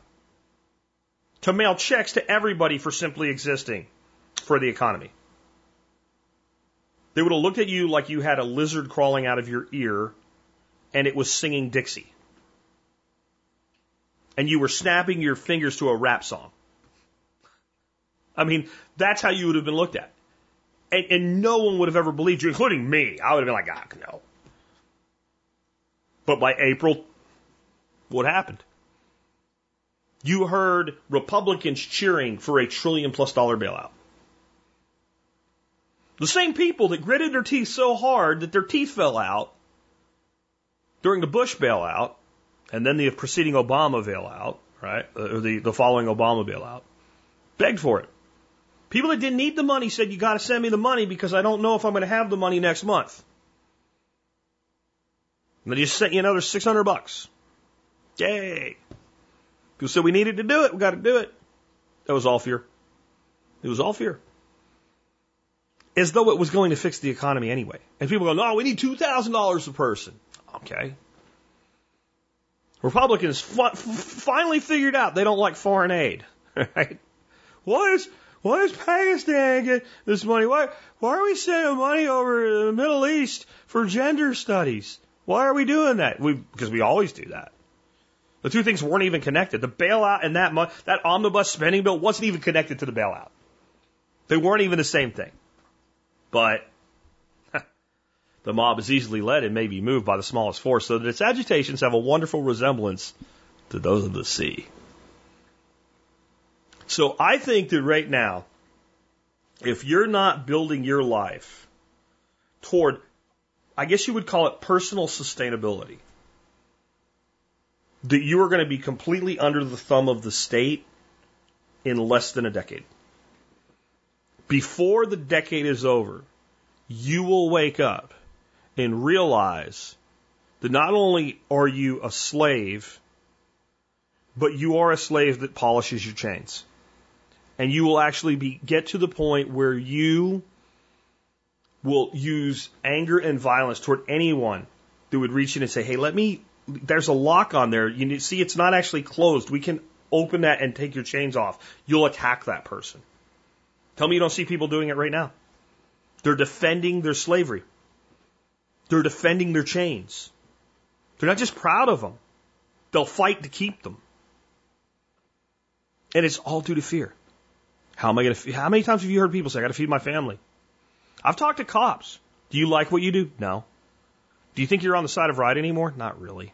to mail checks to everybody for simply existing for the economy. They would have looked at you like you had a lizard crawling out of your ear and it was singing Dixie. And you were snapping your fingers to a rap song. I mean, that's how you would have been looked at. And, and no one would have ever believed you, including me. I would have been like, ah, no. But by April, what happened? You heard Republicans cheering for a trillion plus dollar bailout. The same people that gritted their teeth so hard that their teeth fell out during the Bush bailout and then the preceding Obama bailout, right? Uh, or the, the following Obama bailout, begged for it. People that didn't need the money said, you got to send me the money because I don't know if I'm going to have the money next month. And then just sent you another 600 bucks. Yay. People said we needed to do it. We got to do it. That was all fear. It was all fear. As though it was going to fix the economy anyway. And people go, no, we need $2,000 a person. Okay. Republicans finally figured out they don't like foreign aid. Right? Why is why Pakistan get this money? Why, why are we sending money over to the Middle East for gender studies? Why are we doing that? We, because we always do that. The two things weren't even connected. The bailout and that that omnibus spending bill wasn't even connected to the bailout. They weren't even the same thing. But the mob is easily led and may be moved by the smallest force, so that its agitations have a wonderful resemblance to those of the sea. So I think that right now, if you're not building your life toward, I guess you would call it personal sustainability, that you are going to be completely under the thumb of the state in less than a decade. Before the decade is over, you will wake up and realize that not only are you a slave, but you are a slave that polishes your chains and you will actually be get to the point where you will use anger and violence toward anyone that would reach in and say, "Hey, let me." There's a lock on there. You see, it's not actually closed. We can open that and take your chains off. You'll attack that person. Tell me you don't see people doing it right now. They're defending their slavery. They're defending their chains. They're not just proud of them. They'll fight to keep them. And it's all due to fear. How am I going to? How many times have you heard people say, "I got to feed my family"? I've talked to cops. Do you like what you do? No. Do you think you're on the side of right anymore? Not really.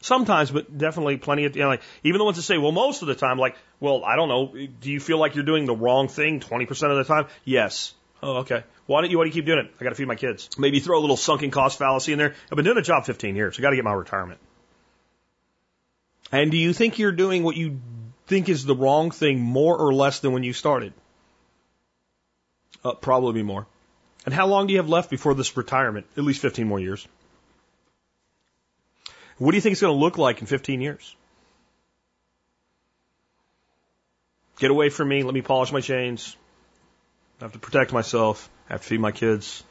Sometimes, but definitely plenty of, you know, like, even the ones that say, well, most of the time, like, well, I don't know, do you feel like you're doing the wrong thing 20% of the time? Yes. Oh, okay. Why don't you, why do you keep doing it? I got to feed my kids. Maybe throw a little sunken cost fallacy in there. I've been doing a job 15 years. I got to get my retirement. And do you think you're doing what you think is the wrong thing more or less than when you started? Uh, probably more. And how long do you have left before this retirement? At least 15 more years. What do you think it's going to look like in 15 years? Get away from me. Let me polish my chains. I have to protect myself. I have to feed my kids.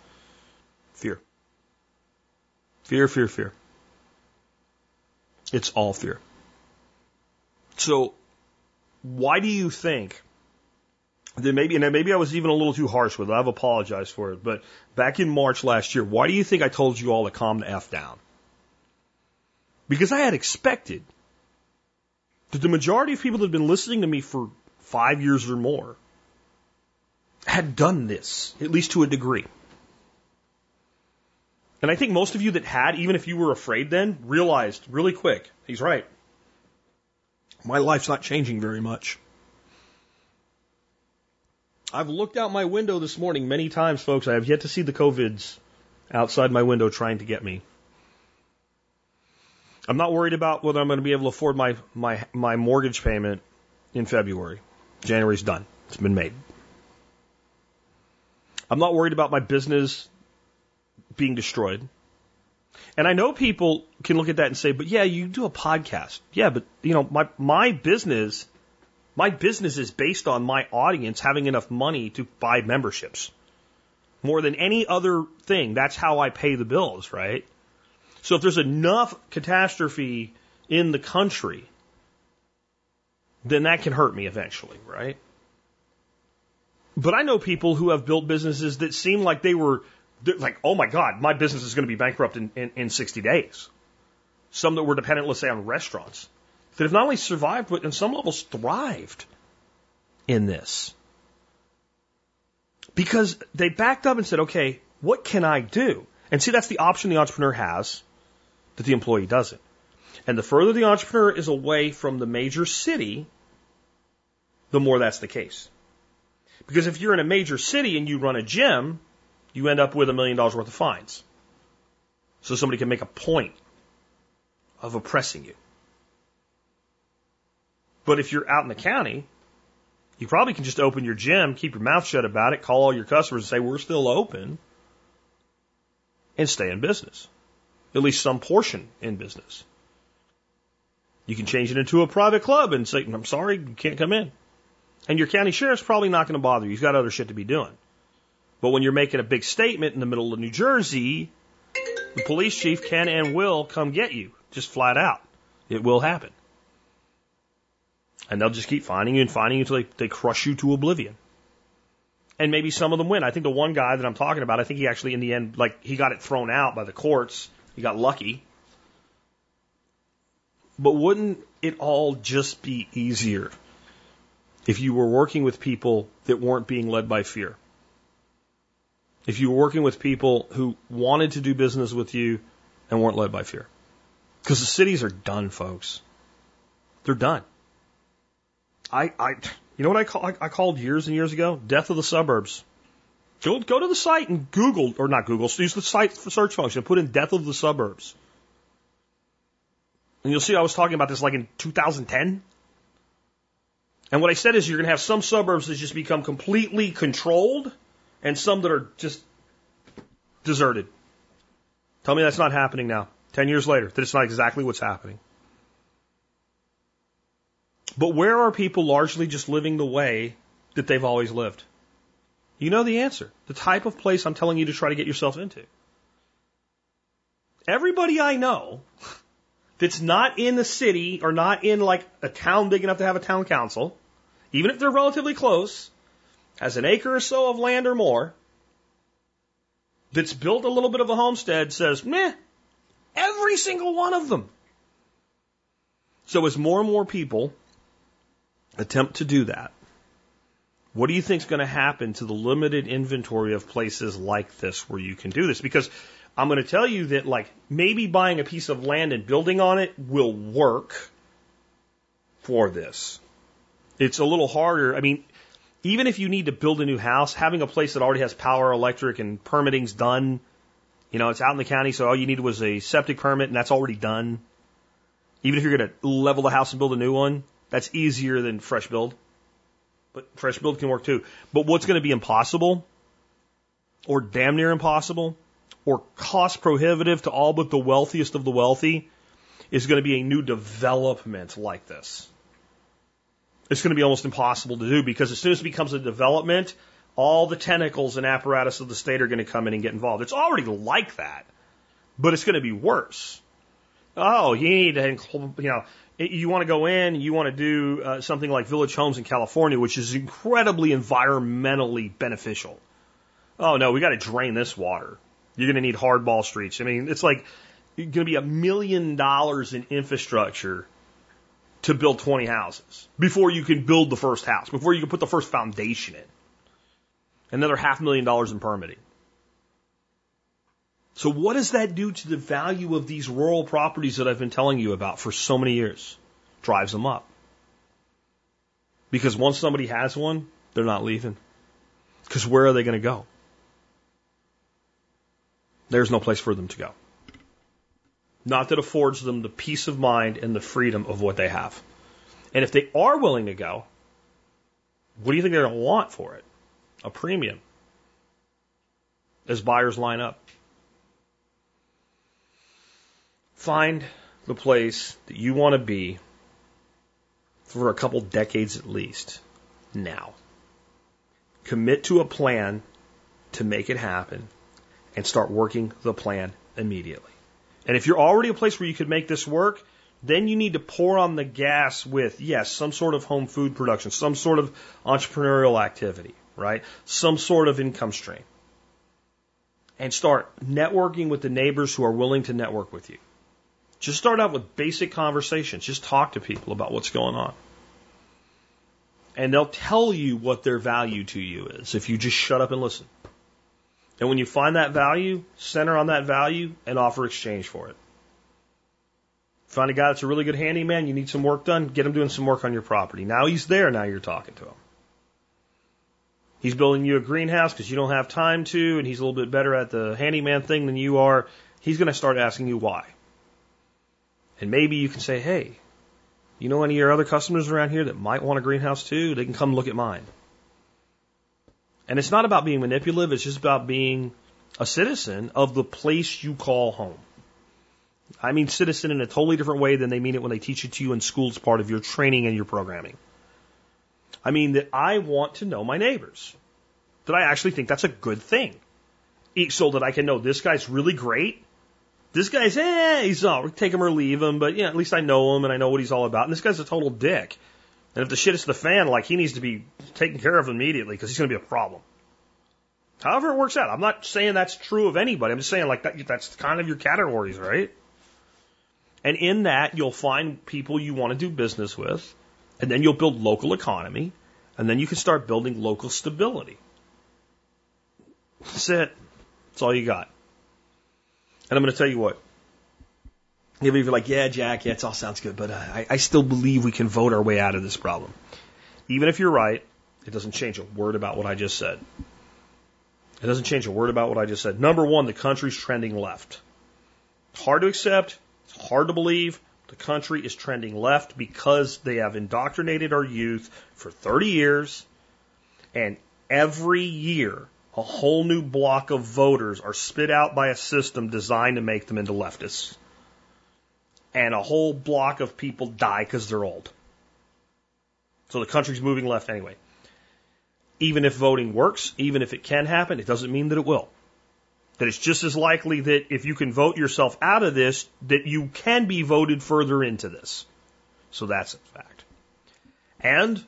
Fear. Fear, fear, fear. It's all fear. So, why do you think that maybe, and maybe I was even a little too harsh with it. I've apologized for it. But back in March last year, why do you think I told you all to calm the F down? Because I had expected that the majority of people that had been listening to me for five years or more had done this, at least to a degree. And I think most of you that had, even if you were afraid then, realized really quick, he's right. My life's not changing very much. I've looked out my window this morning many times, folks. I have yet to see the COVIDs outside my window trying to get me. I'm not worried about whether I'm going to be able to afford my, my, my mortgage payment in February. January's done. It's been made. I'm not worried about my business being destroyed. And I know people can look at that and say, but yeah, you do a podcast. Yeah, but you know, my, my business, my business is based on my audience having enough money to buy memberships. More than any other thing, that's how I pay the bills, right? So if there's enough catastrophe in the country, then that can hurt me eventually, right? But I know people who have built businesses that seem like they were like, oh my God, my business is going to be bankrupt in, in, in 60 days. Some that were dependent, let's say, on restaurants that have not only survived, but in some levels thrived in this. Because they backed up and said, okay, what can I do? And see, that's the option the entrepreneur has that the employee doesn't. And the further the entrepreneur is away from the major city, the more that's the case. Because if you're in a major city and you run a gym, you end up with a million dollars worth of fines. So somebody can make a point of oppressing you. But if you're out in the county, you probably can just open your gym, keep your mouth shut about it, call all your customers and say, we're still open, and stay in business. At least some portion in business. You can change it into a private club and say, I'm sorry, you can't come in. And your county sheriff's probably not going to bother you. He's got other shit to be doing. But when you're making a big statement in the middle of New Jersey, the police chief can and will come get you, just flat out. It will happen. And they'll just keep finding you and finding you until they, they crush you to oblivion. And maybe some of them win. I think the one guy that I'm talking about, I think he actually in the end, like, he got it thrown out by the courts. He got lucky. But wouldn't it all just be easier if you were working with people that weren't being led by fear? If you were working with people who wanted to do business with you and weren't led by fear? Because the cities are done, folks. They're done. I, I, you know what I call, I, I called years and years ago? Death of the suburbs. Go, go to the site and Google, or not Google, use the site search function put in death of the suburbs. And you'll see I was talking about this like in 2010. And what I said is you're going to have some suburbs that just become completely controlled and some that are just deserted. Tell me that's not happening now, 10 years later, that it's not exactly what's happening. But where are people largely just living the way that they've always lived? You know the answer. The type of place I'm telling you to try to get yourself into. Everybody I know that's not in the city or not in like a town big enough to have a town council, even if they're relatively close, has an acre or so of land or more, that's built a little bit of a homestead says, meh, every single one of them. So as more and more people attempt to do that, what do you think is going to happen to the limited inventory of places like this where you can do this? Because I'm going to tell you that like maybe buying a piece of land and building on it will work for this. It's a little harder. I mean, even if you need to build a new house, having a place that already has power, electric, and permitting's done, you know, it's out in the county, so all you needed was a septic permit, and that's already done. Even if you're going to level the house and build a new one, that's easier than fresh build. But fresh build can work too. But what's going to be impossible, or damn near impossible, or cost prohibitive to all but the wealthiest of the wealthy, is going to be a new development like this. It's going to be almost impossible to do because as soon as it becomes a development, all the tentacles and apparatus of the state are going to come in and get involved. It's already like that, but it's going to be worse. Oh, you need to, you know, you want to go in, you want to do uh, something like Village Homes in California, which is incredibly environmentally beneficial. Oh no, we got to drain this water. You're going to need hardball streets. I mean, it's like going to be a million dollars in infrastructure to build 20 houses before you can build the first house, before you can put the first foundation in. Another half million dollars in permitting. So what does that do to the value of these rural properties that I've been telling you about for so many years? Drives them up. Because once somebody has one, they're not leaving. Because where are they going to go? There's no place for them to go. Not that affords them the peace of mind and the freedom of what they have. And if they are willing to go, what do you think they're going to want for it? A premium. As buyers line up. Find the place that you want to be for a couple decades at least now. Commit to a plan to make it happen and start working the plan immediately. And if you're already a place where you could make this work, then you need to pour on the gas with, yes, some sort of home food production, some sort of entrepreneurial activity, right? Some sort of income stream. And start networking with the neighbors who are willing to network with you. Just start out with basic conversations. Just talk to people about what's going on. And they'll tell you what their value to you is if you just shut up and listen. And when you find that value, center on that value and offer exchange for it. Find a guy that's a really good handyman, you need some work done, get him doing some work on your property. Now he's there, now you're talking to him. He's building you a greenhouse because you don't have time to, and he's a little bit better at the handyman thing than you are. He's going to start asking you why. And maybe you can say, hey, you know any of your other customers around here that might want a greenhouse too? They can come look at mine. And it's not about being manipulative, it's just about being a citizen of the place you call home. I mean citizen in a totally different way than they mean it when they teach it to you in school as part of your training and your programming. I mean that I want to know my neighbors. That I actually think that's a good thing. So that I can know this guy's really great this guy's, eh, he's all, take him or leave him, but yeah, at least I know him and I know what he's all about. And this guy's a total dick. And if the shit is the fan, like he needs to be taken care of immediately because he's going to be a problem. However it works out. I'm not saying that's true of anybody. I'm just saying like that, that's kind of your categories, right? And in that, you'll find people you want to do business with, and then you'll build local economy, and then you can start building local stability. That's it. That's all you got. And I'm going to tell you what. Maybe you're like, yeah, Jack, yeah, it all sounds good, but uh, I, I still believe we can vote our way out of this problem. Even if you're right, it doesn't change a word about what I just said. It doesn't change a word about what I just said. Number one, the country's trending left. Hard to accept. It's hard to believe. The country is trending left because they have indoctrinated our youth for 30 years. And every year, a whole new block of voters are spit out by a system designed to make them into leftists. And a whole block of people die because they're old. So the country's moving left anyway. Even if voting works, even if it can happen, it doesn't mean that it will. That it's just as likely that if you can vote yourself out of this, that you can be voted further into this. So that's a fact. And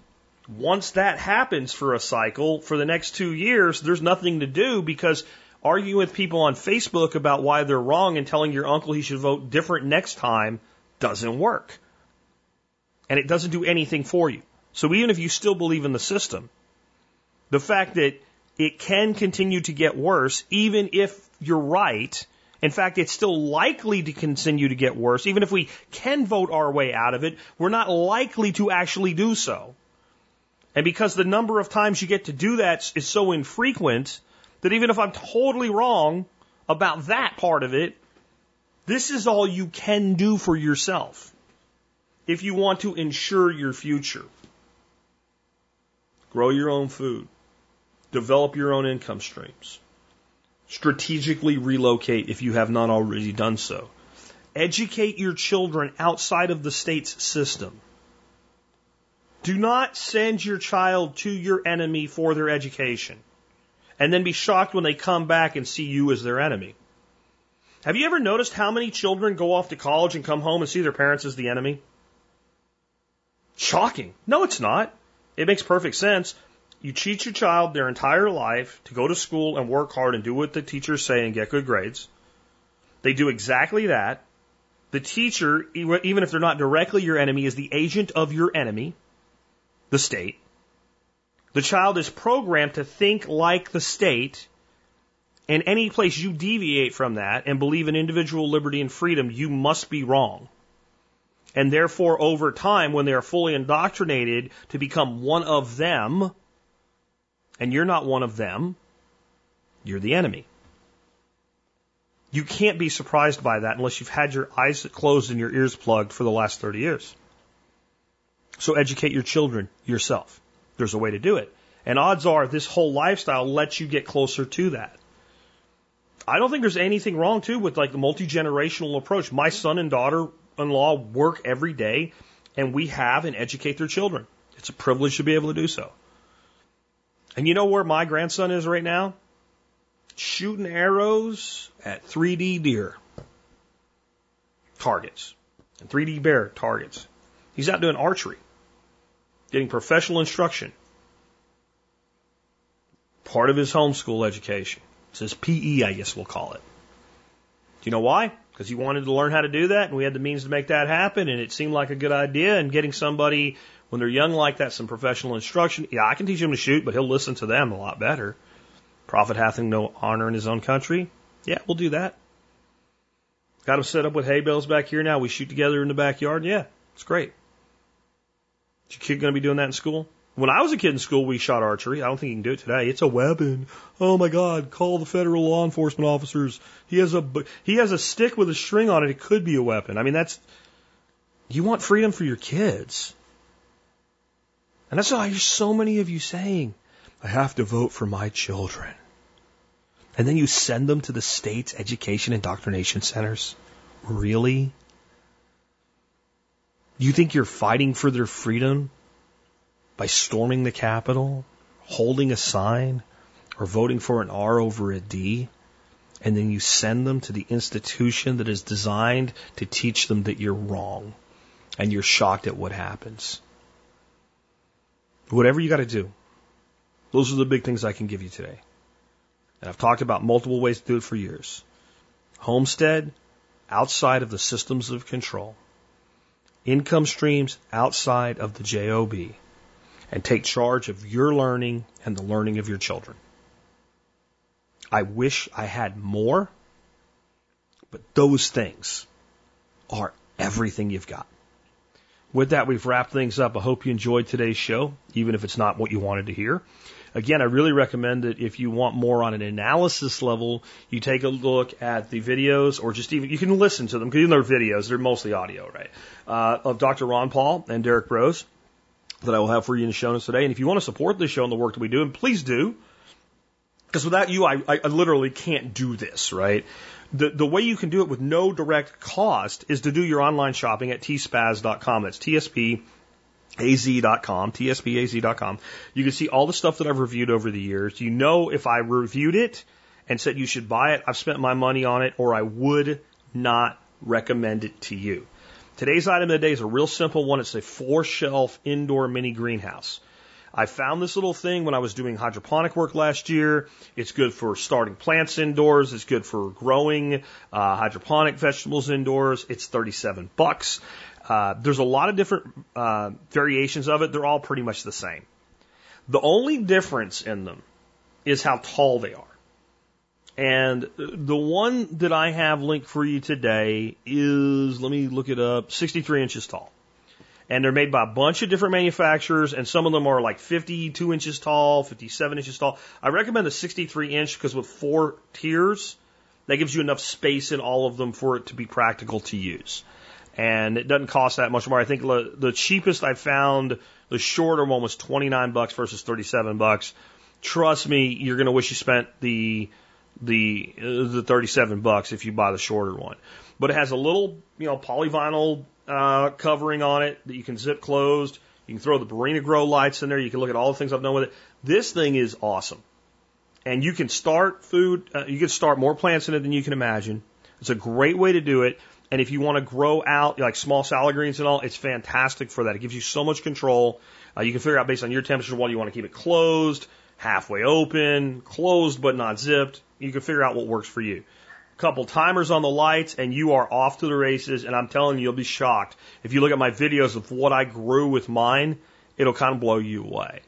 once that happens for a cycle, for the next two years, there's nothing to do because arguing with people on Facebook about why they're wrong and telling your uncle he should vote different next time doesn't work. And it doesn't do anything for you. So even if you still believe in the system, the fact that it can continue to get worse, even if you're right, in fact, it's still likely to continue to get worse. Even if we can vote our way out of it, we're not likely to actually do so. And because the number of times you get to do that is so infrequent, that even if I'm totally wrong about that part of it, this is all you can do for yourself if you want to ensure your future. Grow your own food. Develop your own income streams. Strategically relocate if you have not already done so. Educate your children outside of the state's system. Do not send your child to your enemy for their education and then be shocked when they come back and see you as their enemy. Have you ever noticed how many children go off to college and come home and see their parents as the enemy? Shocking. No, it's not. It makes perfect sense. You teach your child their entire life to go to school and work hard and do what the teachers say and get good grades. They do exactly that. The teacher, even if they're not directly your enemy, is the agent of your enemy, the state. The child is programmed to think like the state, and any place you deviate from that and believe in individual liberty and freedom, you must be wrong. And therefore, over time, when they are fully indoctrinated to become one of them, and you're not one of them, you're the enemy. You can't be surprised by that unless you've had your eyes closed and your ears plugged for the last 30 years. So educate your children yourself. There's a way to do it. And odds are this whole lifestyle lets you get closer to that. I don't think there's anything wrong too with like the multi-generational approach. My son and daughter-in-law work every day and we have and educate their children. It's a privilege to be able to do so. And you know where my grandson is right now? Shooting arrows at 3D deer targets and 3D bear targets. He's out doing archery, getting professional instruction. Part of his homeschool education. It's his PE, I guess we'll call it. Do you know why? Because he wanted to learn how to do that, and we had the means to make that happen, and it seemed like a good idea. And getting somebody when they're young like that some professional instruction, yeah, I can teach him to shoot, but he'll listen to them a lot better. Prophet hath no honor in his own country. Yeah, we'll do that. Got him set up with hay bales back here now. We shoot together in the backyard. Yeah, it's great. Is your kid going to be doing that in school? When I was a kid in school, we shot archery. I don't think you can do it today. It's a weapon. Oh my God! Call the federal law enforcement officers. He has a he has a stick with a string on it. It could be a weapon. I mean, that's you want freedom for your kids, and that's why there's so many of you saying, "I have to vote for my children," and then you send them to the state's education indoctrination centers. Really? You think you're fighting for their freedom by storming the Capitol, holding a sign, or voting for an R over a D, and then you send them to the institution that is designed to teach them that you're wrong and you're shocked at what happens. Whatever you got to do, those are the big things I can give you today. And I've talked about multiple ways to do it for years. Homestead, outside of the systems of control. Income streams outside of the JOB and take charge of your learning and the learning of your children. I wish I had more, but those things are everything you've got. With that, we've wrapped things up. I hope you enjoyed today's show, even if it's not what you wanted to hear. Again, I really recommend that if you want more on an analysis level, you take a look at the videos or just even, you can listen to them because even they're videos, they're mostly audio, right? Uh, of Dr. Ron Paul and Derrick Broze that I will have for you in the show notes today. And if you want to support this show and the work that we do, and please do, because without you, I, I literally can't do this, right? The, the way you can do it with no direct cost is to do your online shopping at tspaz.com. That's TSP az.com, tspaz.com. You can see all the stuff that I've reviewed over the years. You know if I reviewed it and said you should buy it, I've spent my money on it, or I would not recommend it to you. Today's item of the day is a real simple one. It's a four shelf indoor mini greenhouse. I found this little thing when I was doing hydroponic work last year. It's good for starting plants indoors. It's good for growing uh, hydroponic vegetables indoors. It's 37 bucks. Uh, there's a lot of different uh, variations of it. They're all pretty much the same. The only difference in them is how tall they are. And the one that I have linked for you today is, let me look it up, 63 inches tall and they're made by a bunch of different manufacturers, and some of them are like 52 inches tall, 57 inches tall. I recommend the 63 inch because with four tiers, that gives you enough space in all of them for it to be practical to use. And it doesn't cost that much more. I think the cheapest I found, the shorter one was 29 bucks versus 37 bucks. Trust me, you're going to wish you spent the the uh, the 37 bucks if you buy the shorter one. But it has a little, you know, polyvinyl uh, covering on it that you can zip closed. You can throw the Barrina Grow lights in there. You can look at all the things I've done with it. This thing is awesome. And you can start food, uh, you can start more plants in it than you can imagine. It's a great way to do it. And if you want to grow out like small salad greens and all, it's fantastic for that. It gives you so much control. Uh, you can figure out based on your temperature whether you want to keep it closed, halfway open, closed but not zipped. You can figure out what works for you. Couple timers on the lights and you are off to the races. And I'm telling you, you'll be shocked. If you look at my videos of what I grew with mine, it'll kind of blow you away.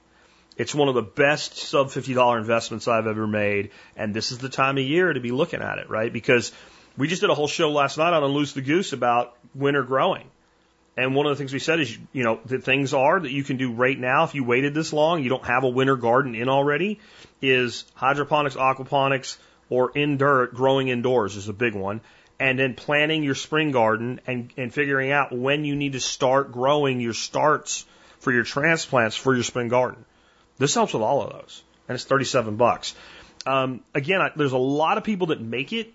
It's one of the best sub $50 investments I've ever made. And this is the time of year to be looking at it, right? Because we just did a whole show last night on Unloose the Goose about winter growing. And one of the things we said is, you know, the things are that you can do right now if you waited this long, you don't have a winter garden in already, is hydroponics, aquaponics, or in dirt growing indoors is a big one. And then planning your spring garden and, and figuring out when you need to start growing your starts for your transplants for your spring garden. This helps with all of those. And it's 37 bucks. Um, again, I, there's a lot of people that make it.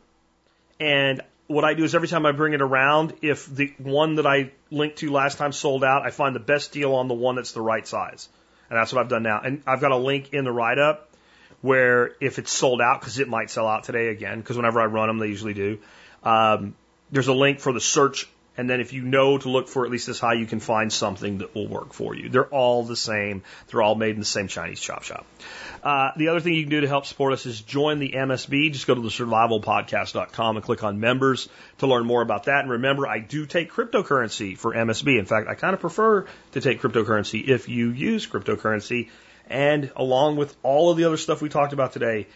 And what I do is every time I bring it around, if the one that I linked to last time sold out, I find the best deal on the one that's the right size. And that's what I've done now. And I've got a link in the write up where if it's sold out, because it might sell out today again, because whenever I run them, they usually do. Um, there's a link for the search and then if you know to look for at least this high, you can find something that will work for you. They're all the same. They're all made in the same Chinese chop shop. Uh, the other thing you can do to help support us is join the MSB. Just go to the survivalpodcast.com and click on members to learn more about that. And remember, I do take cryptocurrency for MSB. In fact, I kind of prefer to take cryptocurrency if you use cryptocurrency. And along with all of the other stuff we talked about today,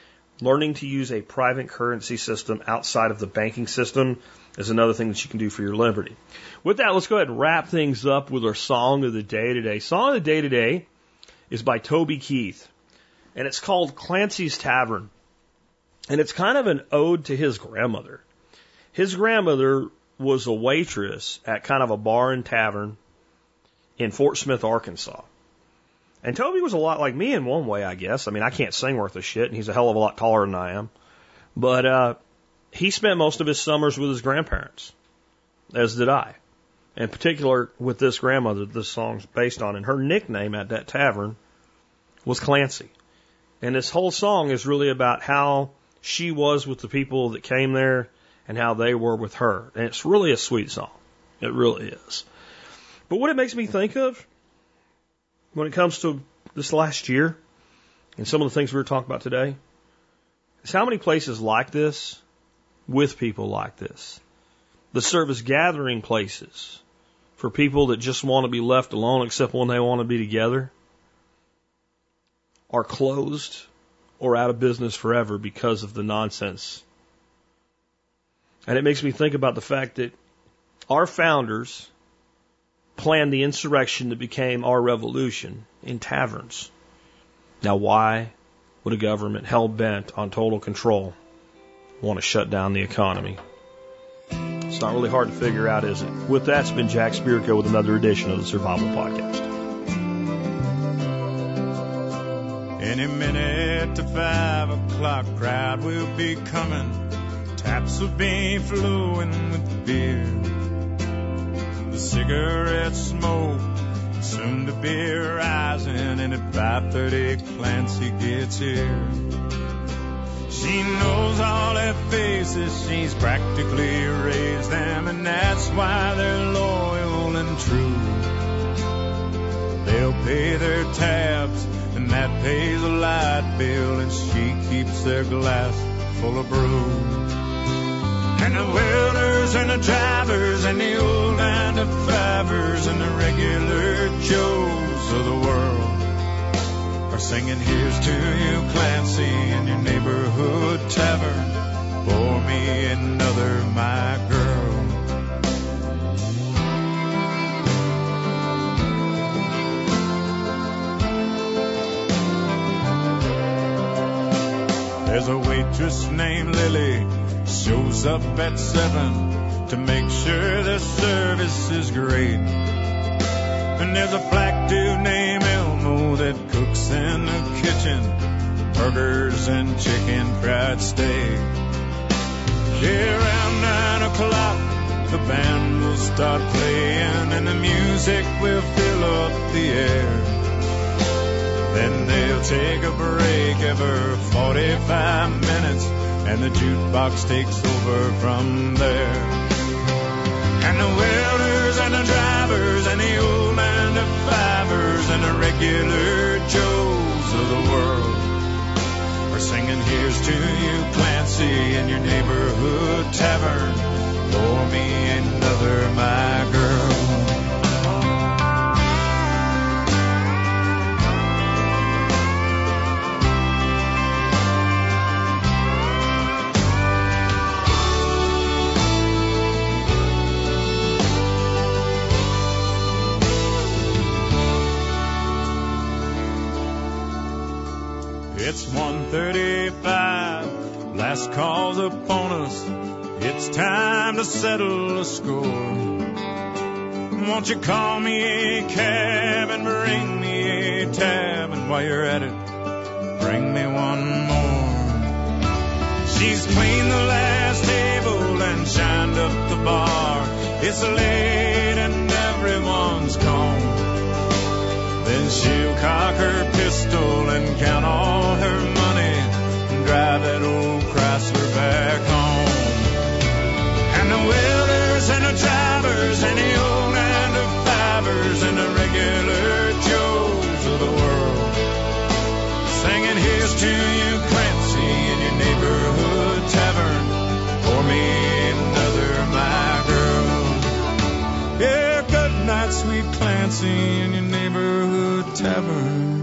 learning to use a private currency system outside of the banking system is another thing that you can do for your liberty. With that, let's go ahead and wrap things up with our song of the day today. Song of the day today is by Toby Keith, and it's called Clancy's Tavern. And it's kind of an ode to his grandmother. His grandmother was a waitress at kind of a bar and tavern in Fort Smith, Arkansas. And Toby was a lot like me in one way, I guess. I mean, I can't sing worth a shit, and he's a hell of a lot taller than I am. But uh, he spent most of his summers with his grandparents, as did I. In particular, with this grandmother, this song's based on, and her nickname at that tavern was Clancy. And this whole song is really about how she was with the people that came there and how they were with her. And it's really a sweet song. It really is. But what it makes me think of when it comes to this last year and some of the things we were talking about today is how many places like this with people like this. The service gathering places for people that just want to be left alone except when they want to be together are closed or out of business forever because of the nonsense. And it makes me think about the fact that our founders planned the insurrection that became our revolution in taverns. Now, why would a government hell bent on total control want to shut down the economy. It's not really hard to figure out, is it? With that, it's been Jack Spirko with another edition of the Survival Podcast. Any minute to five o'clock, crowd will be coming. Taps will be flowing with beer. The cigarette smoke soon to be rising, and at 5:30 Clancy gets here. She knows all their faces, she's practically raised them, and that's why they're loyal and true. They'll pay their tabs, and that pays a light bill, and she keeps their glass full of brew. And the welders and the drivers and the old nine to fivers and the regular Joes of the world are singing Here's to you, Clancy, in your neighborhood tavern. Pour me another, my girl. There's a waitress named Lily, shows up at seven to make sure the service is great. And there's a black dude named that cooks in the kitchen, burgers and chicken fried steak. Yeah, around nine o'clock, the band will start playing and the music will fill up the air. Then they'll take a break every 45 minutes and the jukebox takes over from there. And the welders and the drivers and the old nine to fivers and the regular Joes of the world are singing here's to you, Clancy, in your neighborhood tavern. For me, another my girl. 135, last call's upon us. It's time to settle the score. Won't you call me a cab and bring me a tab? And while you're at it, bring me one more. She's cleaned the last table and shined up the bar. It's late and everyone's gone. Then she'll cock her pistol and count all her drive that old Chrysler back home. And the welders and the drivers and the old nine to fivers and the regular Joes of the world singing here's to you, Clancy, in your neighborhood tavern. For me, another my girl. Yeah, good night, sweet Clancy, in your neighborhood tavern.